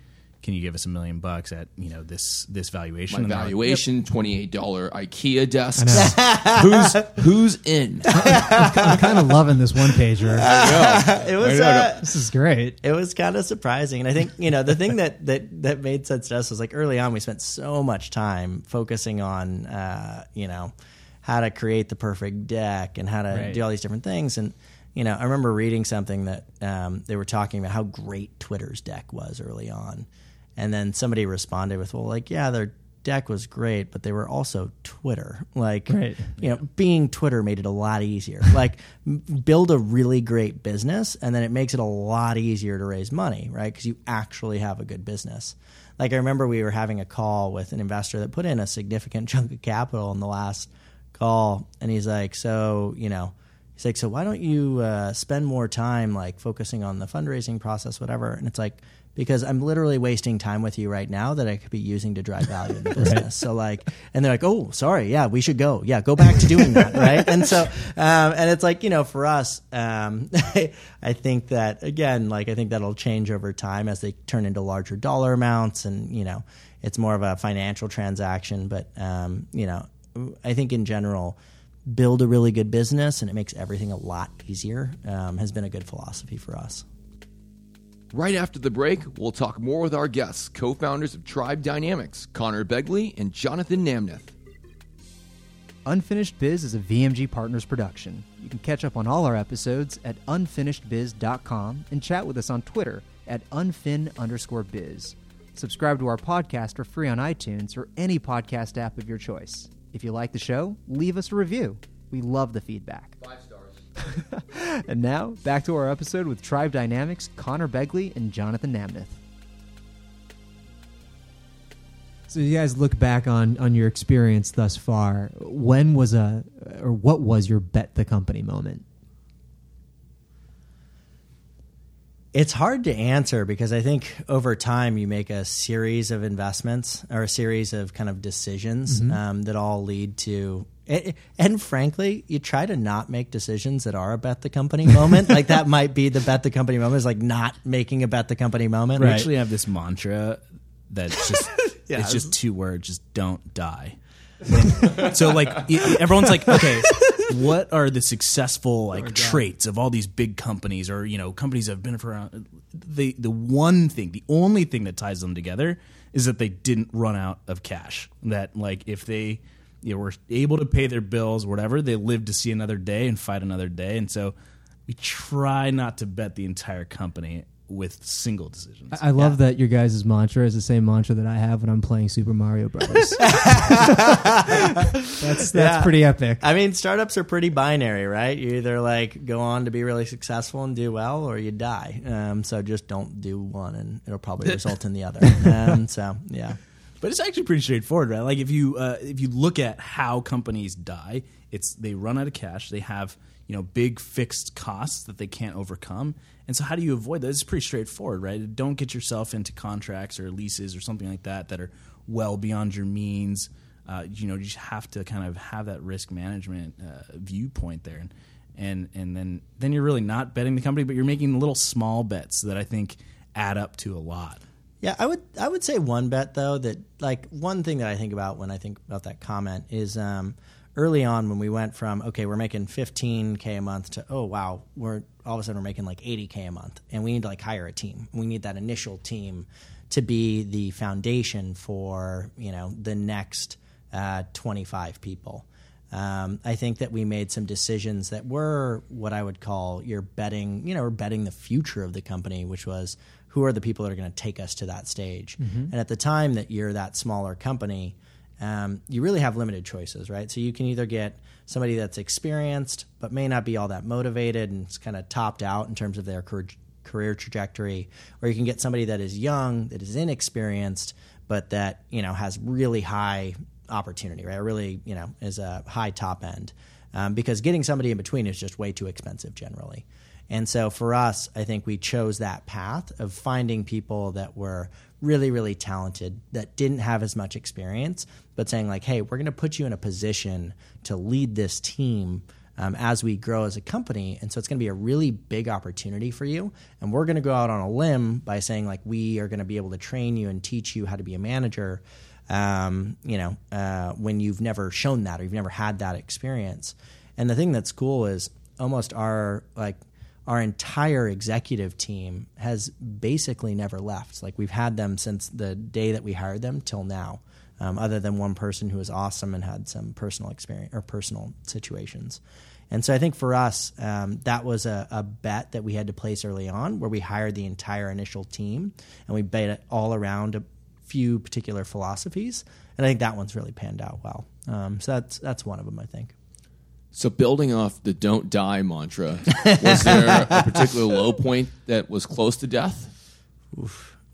can you give us a million bucks at you know this this valuation? My And like, valuation twenty eight dollar IKEA desks. who's who's in? I'm kind of loving this one pager. It was. Uh, This is great. it was kind of surprising and i think you know the thing that that that made sense to us was like early on we spent so much time focusing on uh, you know how to create the perfect deck and how to Right. do all these different things and you know i remember reading something that um, they were talking about how great twitter's deck was early on and then somebody responded with well like yeah their deck was great but they were also twitter like Right. you know, being Twitter made it a lot easier. Like, build a really great business, and then it makes it a lot easier to raise money, right? Because you actually have a good business. Like, I remember we were having a call with an investor that put in a significant chunk of capital in the last call, and he's like, "So, you know." He's like, so why don't you uh, spend more time like focusing on the fundraising process, whatever? And it's like because I'm literally wasting time with you right now that I could be using to drive value in the business. So like, and they're like, oh, sorry, yeah, we should go, yeah, go back to doing that, right? And so, um, and it's like you know, for us, um, I think that again, like I think that'll change over time as they turn into larger dollar amounts, and you know, it's more of a financial transaction. But um, you know, I think in general build a really good business and it makes everything a lot easier um, has been a good philosophy for us. Right after the break, we'll talk more with our guests, co founders of Tribe Dynamics, Conor Begley and Jonathan Namnath. Unfinished Biz is a VMG Partners production. You can catch up on all our episodes at unfinishedbiz.com and chat with us on Twitter at unfin underscore biz. Subscribe to our podcast for free on iTunes or any podcast app of your choice. If you like the show, leave us a review. We love the feedback. Five stars. And now, back to our episode with Tribe Dynamics, Conor Begley and Jonathan Namnath. So you guys look back on on your experience thus far. When was a or what was your bet the company moment? It's hard to answer because I think over time you make a series of investments or a series of kind of decisions um, that all lead to. And, and frankly, you try to not make decisions that are a bet the company moment. like that might be the bet the company moment is like not making a bet the company moment. We actually have this mantra that's just Yeah. it's just two words, just don't die. so like everyone's like, okay, what are the successful like traits of all these big companies or you know companies that have been around? The the one thing, the only thing that ties them together is that they didn't run out of cash. That like if they you know, were able to pay their bills, whatever, they live to see another day and fight another day. And so we try not to bet the entire company with single decisions. I I love that your guys' mantra is the same mantra that I have when I'm playing Super Mario Brothers. that's that's Yeah. pretty epic. I mean, startups are pretty binary, right? You either like go on to be really successful and do well, or you die. Um, so just don't do one, and it'll probably result in the other. Um, so yeah, But it's actually pretty straightforward, right? Like if you uh, if you look at how companies die, it's they run out of cash. They have you know big fixed costs that they can't overcome, and so how do you avoid that? It's pretty straightforward, right? Don't get yourself into contracts or leases or something like that that are well beyond your means. Uh, you know, you just have to kind of have that risk management uh, viewpoint there, and and and then then you're really not betting the company, but you're making little small bets that I think add up to a lot. Yeah, I would I would say one bet though that like one thing that I think about when I think about that comment is um, early on when we went from okay we're making 15k a month to oh wow we're all of a sudden we're making like 80k a month and we need to like hire a team. We need that initial team to be the foundation for you know the next uh, 25 people. Um, I think that we made some decisions that were what I would call you're betting, you know, we're betting the future of the company, which was who are the people that are going to take us to that stage. And at the time that you're that smaller company, um, you really have limited choices, right? So you can either get somebody that's experienced but may not be all that motivated and it's kind of topped out in terms of their career, career trajectory, or you can get somebody that is young, that is inexperienced, but that you know has really high opportunity, right? Really, you know, is a high top end. Um, because getting somebody in between is just way too expensive generally. And so for us, I think we chose that path of finding people that were really, really talented, that didn't have as much experience, but saying, like, hey, we're going to put you in a position to lead this team um, as we grow as a company. And so it's going to be a really big opportunity for you. And we're going to go out on a limb by saying, like, we are going to be able to train you and teach you how to be a manager. Um, you know, uh, when you've never shown that or you've never had that experience. And the thing that's cool is almost our like our entire executive team has basically never left. Like we've had them since the day that we hired them till now, um, other than one person who was awesome and had some personal experience or personal situations. And so I think for us, um, that was a, a, bet that we had to place early on, where we hired the entire initial team and we bet it all around a few particular philosophies. And I think that one's really panned out well. Um, so that's that's one of them, I think. So building off the "Don't die" mantra, was there a particular low point that was close to death?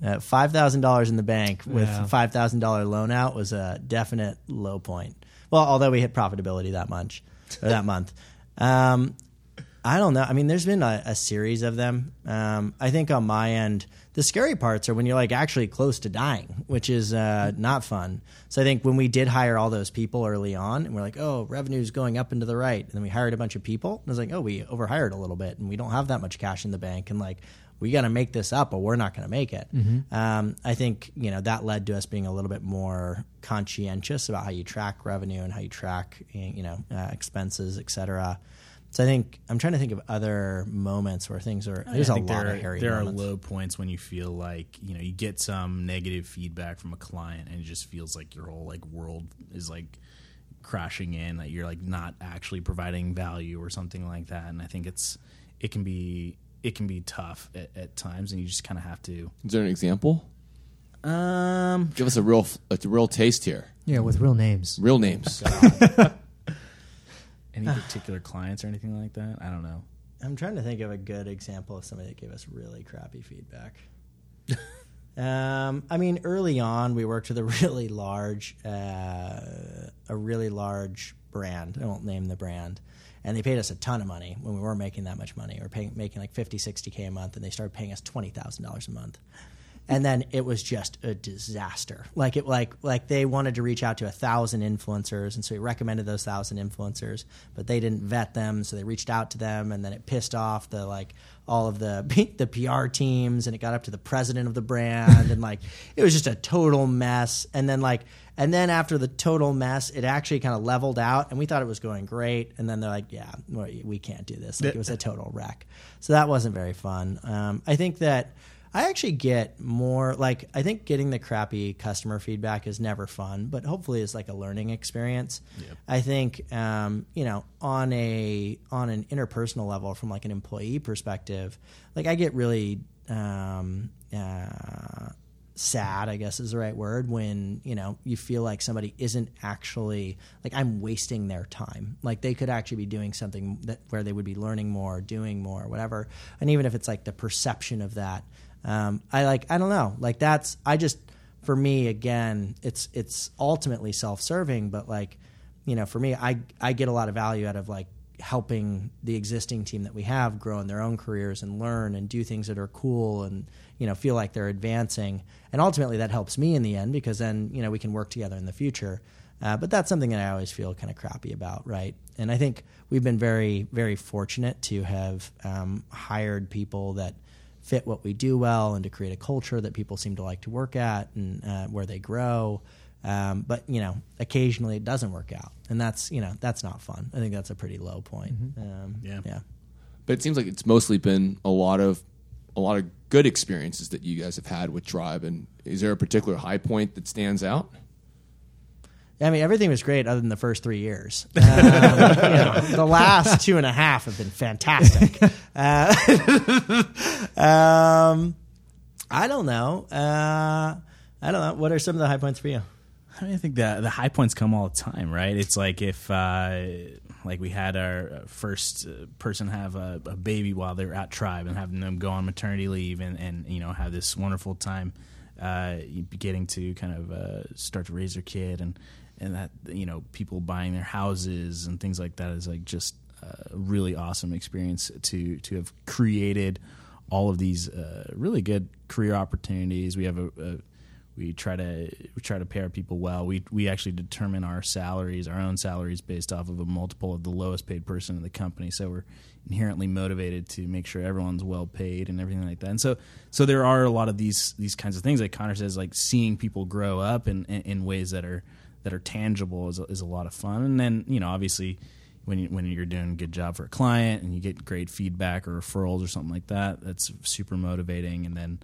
Uh, five thousand dollars in the bank with Yeah. five thousand dollar loan out was a definite low point. Well, although we hit profitability that much or that month, um, I don't know. I mean, there's been a, a series of them. Um, I think on my end, the scary parts are when you're like actually close to dying, which is uh, not fun. So I think when we did hire all those people early on, and we're like, oh, revenue's going up and to the right, and then we hired a bunch of people, and I was like, oh, we overhired a little bit, and we don't have that much cash in the bank, and like we got to make this up, or we're not going to make it. Um, I think you know that led to us being a little bit more conscientious about how you track revenue and how you track you know uh, expenses, et cetera. So I think I'm trying to think of other moments where things are. There's I a think lot there, of hairy there moments. are low points when you feel like you know you get some negative feedback from a client and it just feels like your whole like world is like crashing in that you're like not actually providing value or something like that and i think it's it can be it can be tough at, at times and you just kind of have to Is there an example? um Give us a real a real taste here. Yeah, with real names. Real names. any particular clients or anything like that i don't know I'm trying to think of a good example of somebody that gave us really crappy feedback. um, I mean, early on, we worked with a really large, uh, a really large brand. I won't name the brand. And they paid us a ton of money when we weren't making that much money. We were paying, making like 50, 60K a month, and they started paying us $20,000 a month. And then it was just a disaster. Like it, like like they wanted to reach out to a thousand influencers, and so he recommended those thousand influencers, but they didn't vet them, so they reached out to them, and then it pissed off the like all of the the PR teams, and it got up to the president of the brand, and like it was just a total mess. And then like and then after the total mess, it actually kind of leveled out, and we thought it was going great. And then they're like, "Yeah, we we can't do this." Like it was a total wreck. So that wasn't very fun. Um, I think that I actually get more like I think getting the crappy customer feedback is never fun, but hopefully it's like a learning experience. I think um, you know on a on an interpersonal level, from like an employee perspective, like I get really. Um, uh, sad i guess is the right word when you know you feel like somebody isn't actually like i'm wasting their time like they could actually be doing something that where they would be learning more doing more whatever and even if it's like the perception of that um, i like i don't know. Like that's i just for me, again, it's it's ultimately self serving, but like, you know, for me, I I get a lot of value out of like helping the existing team that we have grow in their own careers and learn and do things that are cool and you know feel like they're advancing. And ultimately that helps me in the end because then you know we can work together in the future. Uh, but that's something that I always feel kind of crappy about, right? And I think we've been very, very fortunate to have um, hired people that fit what we do well and to create a culture that people seem to like to work at and uh, where they grow. Um, but you know, occasionally it doesn't work out, and that's you know that's not fun. I think that's a pretty low point. Um, Yeah. yeah. But it seems like it's mostly been a lot of a lot of good experiences that you guys have had with Tribe. And is there a particular high point that stands out? I mean, everything was great other than the first three years. Um, you know, the last two and a half have been fantastic. Uh, um, I don't know. Uh, I don't know. What are some of the high points for you? I mean, I think the the high points come all the time, right? It's like if uh, like we had our first uh, person have a, a baby while they were at tribe and having them go on maternity leave and, and you know have this wonderful time uh, getting to kind of uh, start to raise their kid and and that you know people buying their houses and things like that is like just a really awesome experience to to have created all of these uh, really good career opportunities. We have a, a we try to we try to pay our people well. We we actually determine our salaries, our own salaries, based off of a multiple of the lowest paid person in the company. So we're inherently motivated to make sure everyone's well paid and everything like that. And so so there are a lot of these these kinds of things like Conor says, like seeing people grow up in in, in ways that are that are tangible is a, is a lot of fun. And then you know obviously when you, when you're doing a good job for a client and you get great feedback or referrals or something like that, that's super motivating. And then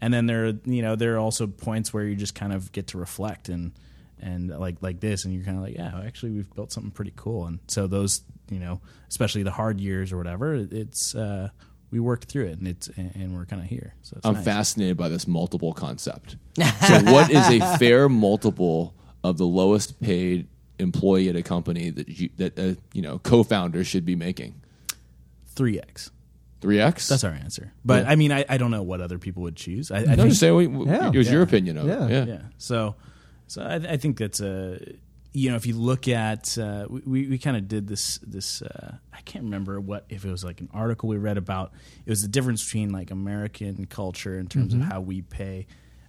and then there are you know there are also points where you just kind of get to reflect and and like like this and you're kind of like yeah actually we've built something pretty cool and so those you know especially the hard years or whatever it's uh we worked through it and it's and we're kind of here so it's I'm nice. fascinated by this multiple concept. so, what is a fair multiple of the lowest paid employee at a company that you, that uh, you know co-founder should be making? 3x Three x. that's our answer but Yeah. i mean I, I don't know what other people would choose i, I No, think just say what, Yeah. it was your opinion of Yeah. it. Yeah. yeah. So, so I, I think that's a you know if you look at uh, we we, we kind of did this this uh, I can't remember what if it was like an article we read about it was the difference between like American culture in terms of how we pay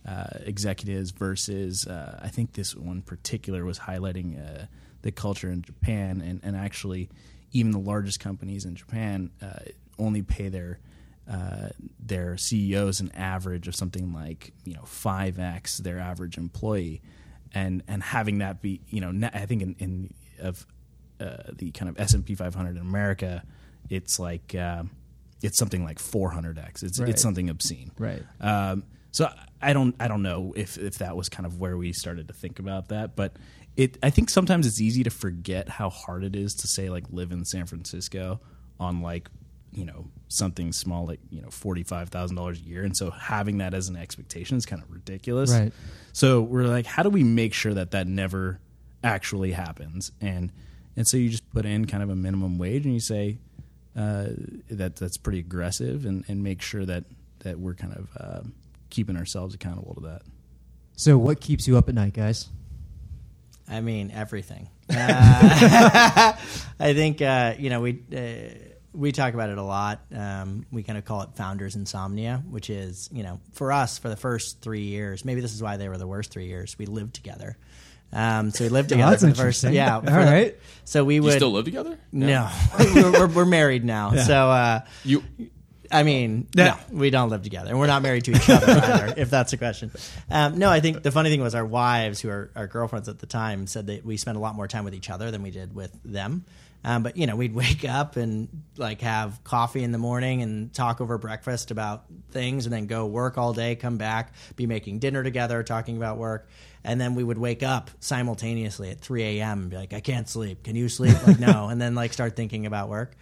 uh, executives versus uh, I think this one particular was highlighting uh, the culture in Japan and and actually even the largest companies in Japan uh, only pay their uh, their CEOs an average of something like you know five x their average employee, and and having that be you know I think in, in of uh, the kind of S and P 500 in America, it's like it's something like 400 x. It's Right. it's something obscene. Right. Um, so I don't I don't know if if that was kind of where we started to think about that, but it I think sometimes it's easy to forget how hard it is to say like live in San Francisco on like you know something small like you know forty five thousand dollars a year, and so having that as an expectation is kind of ridiculous. Right. So we're like, how do we make sure that that never actually happens? And and so you just put in kind of a minimum wage, and you say uh, that that's pretty aggressive, and, and make sure that that we're kind of uh, keeping ourselves accountable to that. So, what keeps you up at night, guys? I mean, everything. Uh, I think uh, you know we uh, we talk about it a lot. Um, we kind of call it founders insomnia, which is you know for us for the first three years. Maybe this is why they were the worst three years. We lived together. Um, so we lived Oh, together that's for the first interesting. yeah. All the- right. so we You would still live together? no, we're, we're, we're married now. So. Uh, You I mean, no, we don't live together, and we're not married to each other either. If that's the question, um, no. I think the funny thing was our wives, who are our girlfriends at the time, said that we spent a lot more time with each other than we did with them. Um, but you know, we'd wake up and like have coffee in the morning and talk over breakfast about things, and then go work all day, come back, be making dinner together, talking about work, and then we would wake up simultaneously at 3 a.m. and be like, "I can't sleep. Can you sleep?" Like, no, and then like start thinking about work.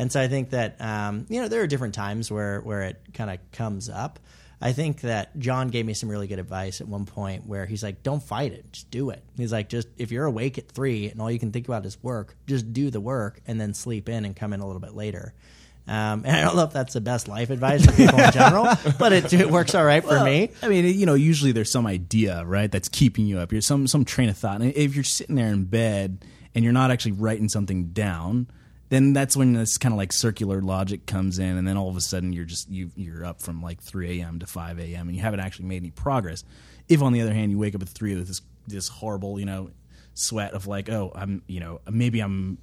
And so I think that um, you know there are different times where where it kind of comes up. I think that John gave me some really good advice at one point where he's like, "Don't fight it, just do it." He's like, "Just if you're awake at three and all you can think about is work, just do the work and then sleep in and come in a little bit later." Um, and I don't know if that's the best life advice for people in general, but it, it works all right for me. I mean, you know, usually there's some idea, right, that's keeping you up. You're some some train of thought. And if you're sitting there in bed and you're not actually writing something down, then that's when this kind of like circular logic comes in, and then all of a sudden you're just you you're up from like 3 a.m. to 5 a.m. and you haven't actually made any progress. If on the other hand you wake up at three with this this horrible you know sweat of like oh I'm you know maybe I'm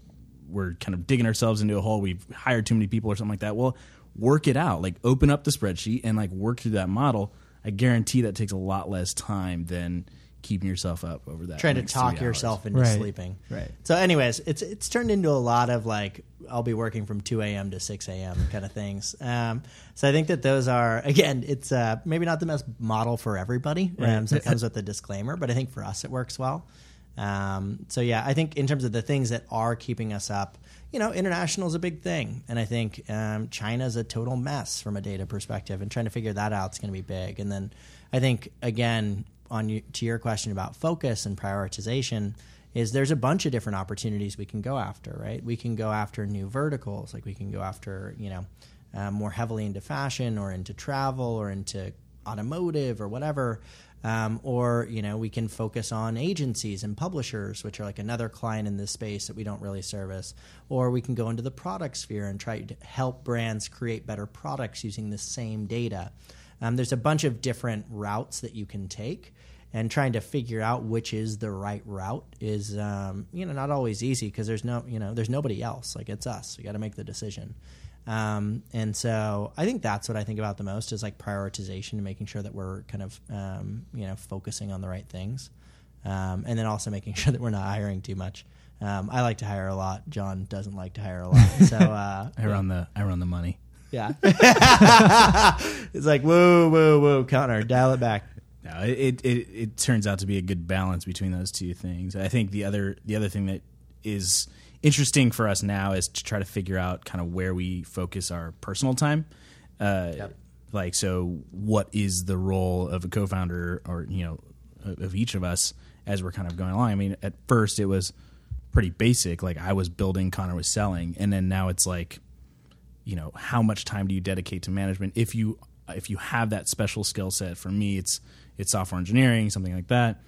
we're kind of digging ourselves into a hole. We've hired too many people or something like that. Well, work it out. Like open up the spreadsheet and like work through that model. I guarantee that takes a lot less time than keeping yourself up over that. trying to talk yourself into Right. sleeping. Right. So, anyways, it's it's turned into a lot of like I'll be working from two a.m. to six a.m. kind of things. Um, so I think that those are again, it's uh, maybe not the best model for everybody. Um, so it comes with a disclaimer, but I think for us it works well. Um, so yeah, I think in terms of the things that are keeping us up, you know, international is a big thing, and I think um, China's a total mess from a data perspective, and trying to figure that out is going to be big. And then I think again on you, to your question about focus and prioritization is there's a bunch of different opportunities we can go after, right? We can go after new verticals, like we can go after, you know, uh, more heavily into fashion or into travel or into automotive or whatever. Um, or you know we can focus on agencies and publishers, which are like another client in this space that we don't really service. Or we can go into the product sphere and try to help brands create better products using the same data. Um, there's a bunch of different routes that you can take, and trying to figure out which is the right route is um, you know not always easy because there's no you know there's nobody else like it's us. We got to make the decision. Um, and so I think that's what I think about the most is like prioritization and making sure that we're kind of um, you know focusing on the right things, um, and then also making sure that we're not hiring too much. Um, I like to hire a lot. John doesn't like to hire a lot. So uh, I run the I run the money. Yeah, it's like whoa, whoa, whoa, Conor, dial it back. No, it, it it turns out to be a good balance between those two things. I think the other the other thing that is interesting for us now is to try to figure out kind of where we focus our personal time. Uh, Like, so what is the role of a co-founder or you know of each of us as we're kind of going along? I mean, at first it was pretty basic. Like I was building, Conor was selling, and then now it's like you know how much time do you dedicate to management? If you if you have that special skill set for me it's it's software engineering something like that.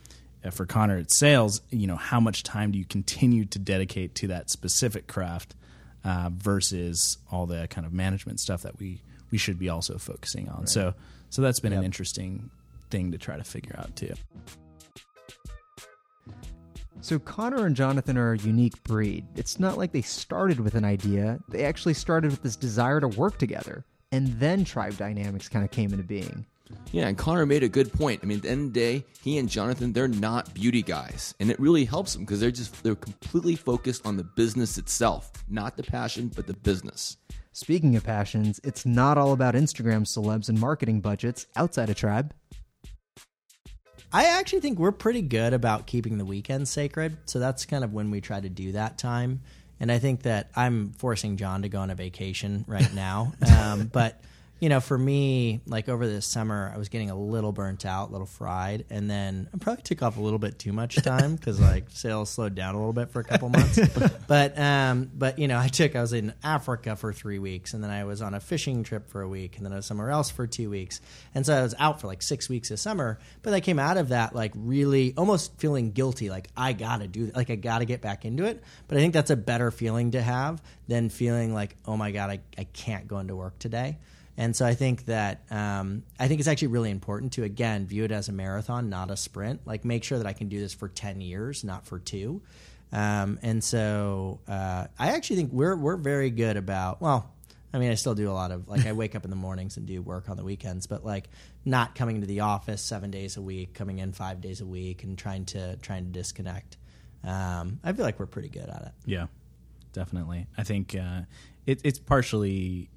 Uh, for Conor it's sales. You know how much time do you continue to dedicate to that specific craft uh, versus all the kind of management stuff that we we should be also focusing on? So so that's been an interesting thing to try to figure out too So Conor and Jonathan are a unique breed. It's not like they started with an idea. They actually started with this desire to work together. And then Tribe Dynamics kind of came into being. Yeah, and Conor made a good point. I mean, at the end of the day, he and Jonathan, they're not beauty guys. And it really helps them because they're just they're completely focused on the business itself. Not the passion, but the business. Speaking of passions, it's not all about Instagram celebs and marketing budgets outside of Tribe. I actually think we're pretty good about keeping the weekends sacred. So that's kind of when we try to do that time. And I think that I'm forcing John to go on a vacation right now. um, but, you know, for me, like over this summer, I was getting a little burnt out, a little fried. And then I probably took off a little bit too much time because like sales slowed down a little bit for a couple months. but, um, but, you know, I took, I was in Africa for three weeks and then I was on a fishing trip for a week and then I was somewhere else for two weeks. And so I was out for like six weeks this summer. But I came out of that like really almost feeling guilty. Like I gotta do, like I gotta get back into it. But I think that's a better feeling to have than feeling like, oh my God, I, I can't go into work today. And so I think that um, I think it's actually really important to again view it as a marathon, not a sprint. Like make sure that I can do this for ten years, not for two. Um, and so uh, I actually think we're we're very good about well. I mean, I still do a lot of like I wake up in the mornings and do work on the weekends, but like not coming to the office seven days a week, coming in five days a week, and trying to trying to disconnect. Um, I feel like we're pretty good at it. Yeah, definitely. I think uh, it, it's partially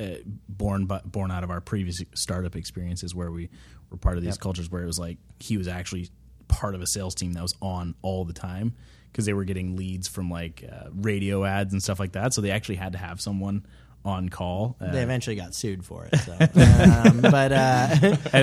uh, born bu- born out of our previous startup experiences where we were part of these cultures where it was like he was actually part of a sales team that was on all the time because they were getting leads from like uh, radio ads and stuff like that. So they actually had to have someone on call. Uh, They eventually got sued for it, so. um, but uh,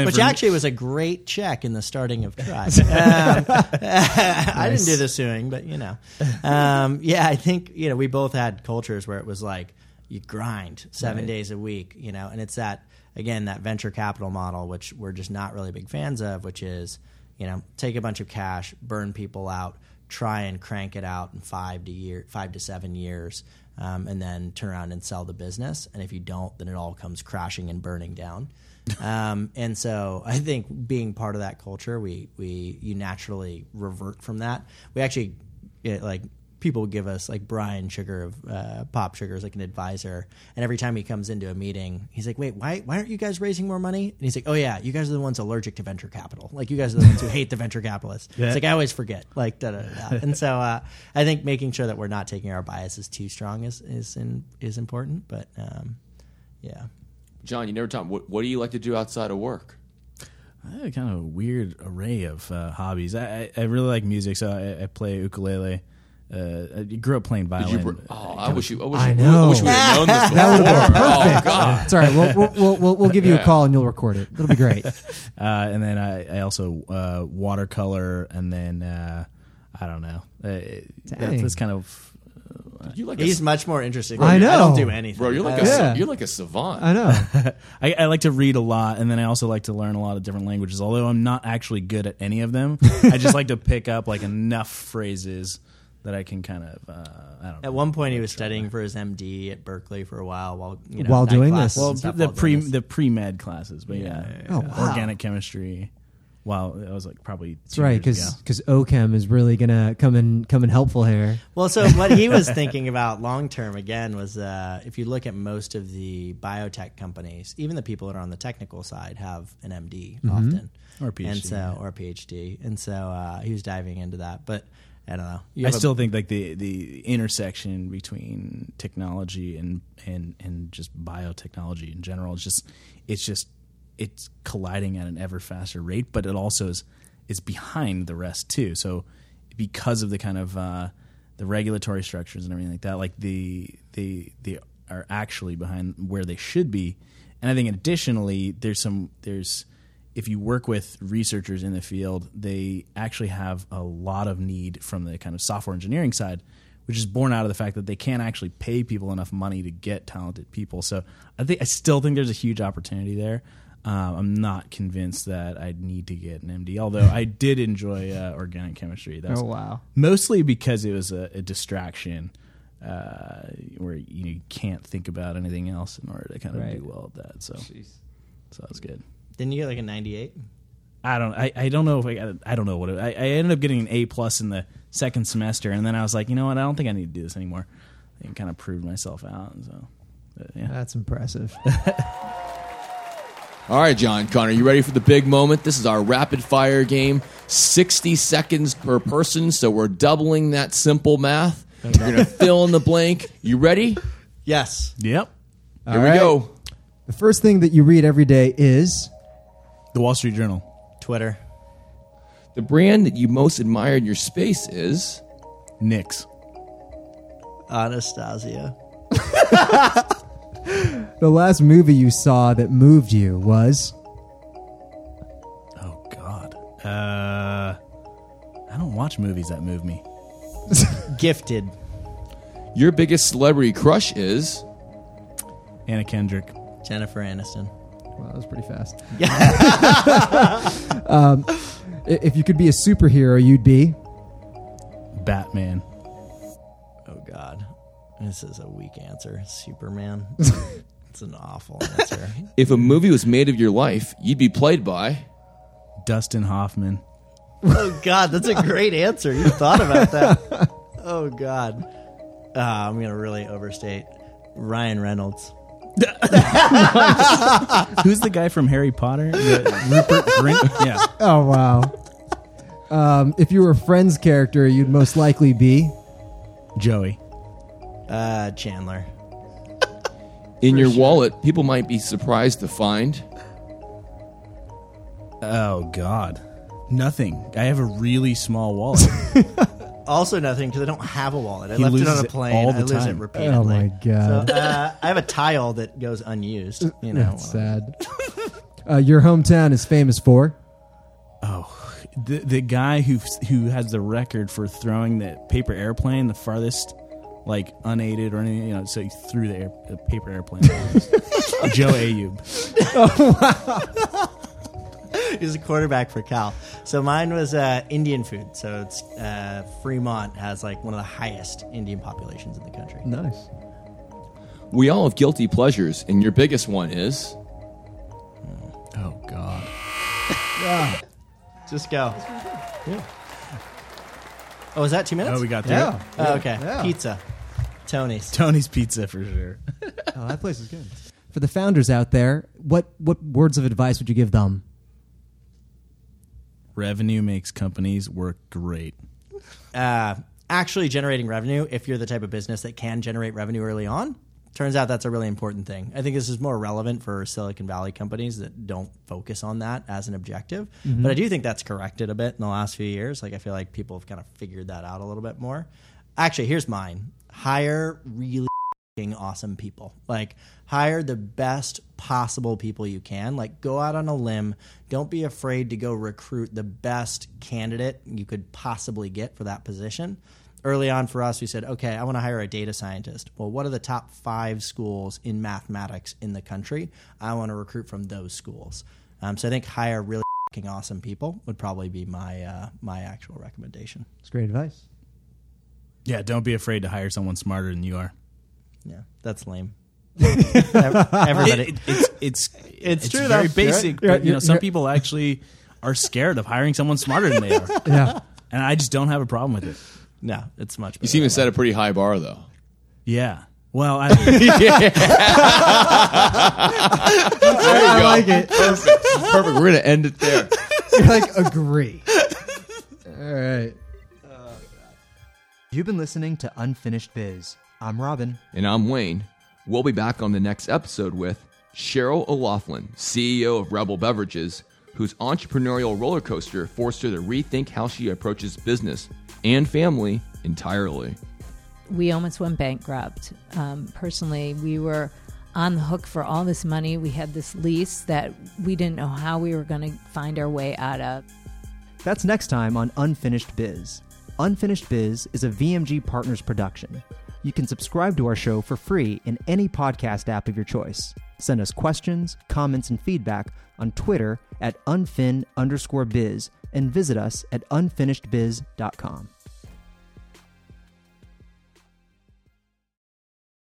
which me- actually was a great check in the starting of Tribe. Um, I didn't do the suing, but you know, um, yeah, I think you know we both had cultures where it was like you grind seven Right. days a week, you know, and it's that again that venture capital model which we're just not really big fans of, which is you know take a bunch of cash, burn people out, try and crank it out in five to year five to seven years, um, and then turn around and sell the business. And if you don't, then it all comes crashing and burning down. um, and so I think being part of that culture, we we you naturally revert from that. We actually it, like people give us like Brian Sugar of uh, PopSugar is like an advisor, and every time he comes into a meeting, he's like, "Wait, why why aren't you guys raising more money?" And he's like, "Oh yeah, you guys are the ones allergic to venture capital. Like you guys are the ones who hate the venture capitalists." Yeah. It's like I always forget. Like da da da. And so uh, I think making sure that we're not taking our biases too strong is is in, is important. But um, yeah. John, you never talk. What, what do you like to do outside of work? I have kind of a weird array of uh, hobbies. I, I, I really like music, so I, I play ukulele. Uh, I grew up playing Did violin. you? Br- oh, I wish you. I wish, I I wish we had known this before. That would have been Oh perfect. God. It's all right. We'll, we'll, we'll, we'll, we'll give you a call and you'll record it. It'll be great. uh, and then I, I also uh, watercolor, and then uh, I don't know. Uh, that's, that's kind of You like a, He's much more interesting. I than me. I don't do anything. bro. You're like I- a Yeah. you're like a savant. I know. I, I like to read a lot, and then I also like to learn a lot of different languages. Although I'm not actually good at any of them, I just like to pick up like enough phrases that I can kind of uh, I don't know. At one point, he was studying for his MD at Berkeley for a while while you know While doing this? well, the pre the pre med classes, but yeah, Oh, yeah. wow. organic chemistry. Wow, that was like probably That's right, years because ago. OChem is really gonna come in come in helpful here. Well, so what he was thinking about long term again was uh, if you look at most of the biotech companies, even the people that are on the technical side have an MD often, Or a PhD, and so yeah. or a PhD, and so uh, he was diving into that. But I don't know. You I have a- still think like the the intersection between technology and and and just biotechnology in general is just it's just it's colliding at an ever faster rate, but it also is is behind the rest too. So because of the kind of uh, the regulatory structures and everything like that, like the the they are actually behind where they should be. And I think additionally, there's some there's if you work with researchers in the field, they actually have a lot of need from the kind of software engineering side, which is born out of the fact that they can't actually pay people enough money to get talented people. So I think I still think there's a huge opportunity there. Um, I'm not convinced that I need to get an MD, although I did enjoy uh, organic chemistry. That's Oh wow! mostly because it was a, a distraction uh, where you, know, you can't think about anything else in order to kind of Right. do well at that. So, so that was good. Didn't you get like a ninety eight? I don't. I, I don't know if I got. I don't know what. It, I, I ended up getting an A plus in the second semester, and then I was like, you know what? I don't think I need to do this anymore. And kind of proved myself out. And so, but, yeah. That's impressive. All right, John Conor, you ready for the big moment? This is our rapid fire game, 60 seconds per person, so we're doubling that simple math. You're going to fill in the blank. You ready? Yes. Yep. Here All we right. go. The first thing that you read every day is The Wall Street Journal. Twitter. The brand that you most admire in your space is NYX. Anastasia. the last movie you saw that moved you was Oh God. Uh, I don't watch movies that move me. Gifted. your biggest celebrity crush is Anna Kendrick. Jennifer Aniston. Well, that was pretty fast. um, if you could be a superhero, you'd be Batman. Oh God. This is a weak answer. Superman. it's an awful answer. if a movie was made of your life, you'd be played by Dustin Hoffman. oh God, that's a great answer. You thought about that. Oh God. Uh, I'm gonna really overstate. Ryan Reynolds. Who's the guy from Harry Potter? The- Rupert Grint. Yeah. oh wow. Um, if you were a Friends character, you'd most likely be Joey. Uh, Chandler. in your wallet. People might be surprised to find Oh God. Nothing. I have a really small wallet. Also nothing because I don't have a wallet. I He left it on a it plane. all the I lose it time. repeatedly. Oh, my God. So, uh, I have a tile that goes unused. You know. that's sad. uh, your hometown is famous for oh, the the guy who who has the record for throwing the paper airplane the farthest like unaided or anything. You know, so he threw the, air, the paper airplane. Joe Ayoob. He's a quarterback for Cal. So mine was uh, Indian food. So it's uh, Fremont has like one of the highest Indian populations in the country. Nice. We all have guilty pleasures, and your biggest one is Oh God. yeah. Just go. Yeah. Oh, is that two minutes? Oh, we got through Yeah. Oh, okay. Yeah. Pizza. Tony's. Tony's Pizza for sure. Oh, that place is good. For the founders out there, what what words of advice would you give them? Revenue makes companies work great. uh, actually generating revenue if you're the type of business that can generate revenue early on turns out that's a really important thing. I think this is more relevant for silicon valley companies that don't focus on that as an objective. But i do think that's corrected a bit in the last few years. Like i feel like people have kind of figured that out a little bit more. Actually here's mine. Hire really awesome people. Like hire the best possible people you can. Like go out on a limb. Don't be afraid to go recruit the best candidate you could possibly get for that position. Early on for us, we said, okay, I want to hire a data scientist. Well, what are the top five schools in mathematics in the country? I want to recruit from those schools. Um, so I think hire really fucking awesome people would probably be my uh, my actual recommendation. It's great advice. Yeah, don't be afraid to hire someone smarter than you are. Yeah, that's lame. Everybody, It- it's it's it's, true, very though. You're basic. right. You're but, you know, some people actually are scared of hiring someone smarter than they are, Yeah. and I just don't have a problem with it. no, it's much. You seem to set a pretty high bar, though. Yeah. Well, I, I like it. Perfect. Perfect. We're gonna end it there. You're like agree. All right. You've been listening to Unfinished Biz. I'm Robin. And I'm Wayne. We'll be back on the next episode with Cheryl O'Loughlin, CEO of REBBL Beverages, whose entrepreneurial roller coaster forced her to rethink how she approaches business and family entirely. we almost went bankrupt. Um, personally, we were on the hook for all this money. We had this lease that we didn't know how we were going to find our way out of. That's next time on Unfinished Biz. Unfinished Biz is a VMG Partners production. You can subscribe to our show for free in any podcast app of your choice. Send us questions, comments, and feedback on Twitter at unfin underscore biz and visit us at unfinishedbiz.com.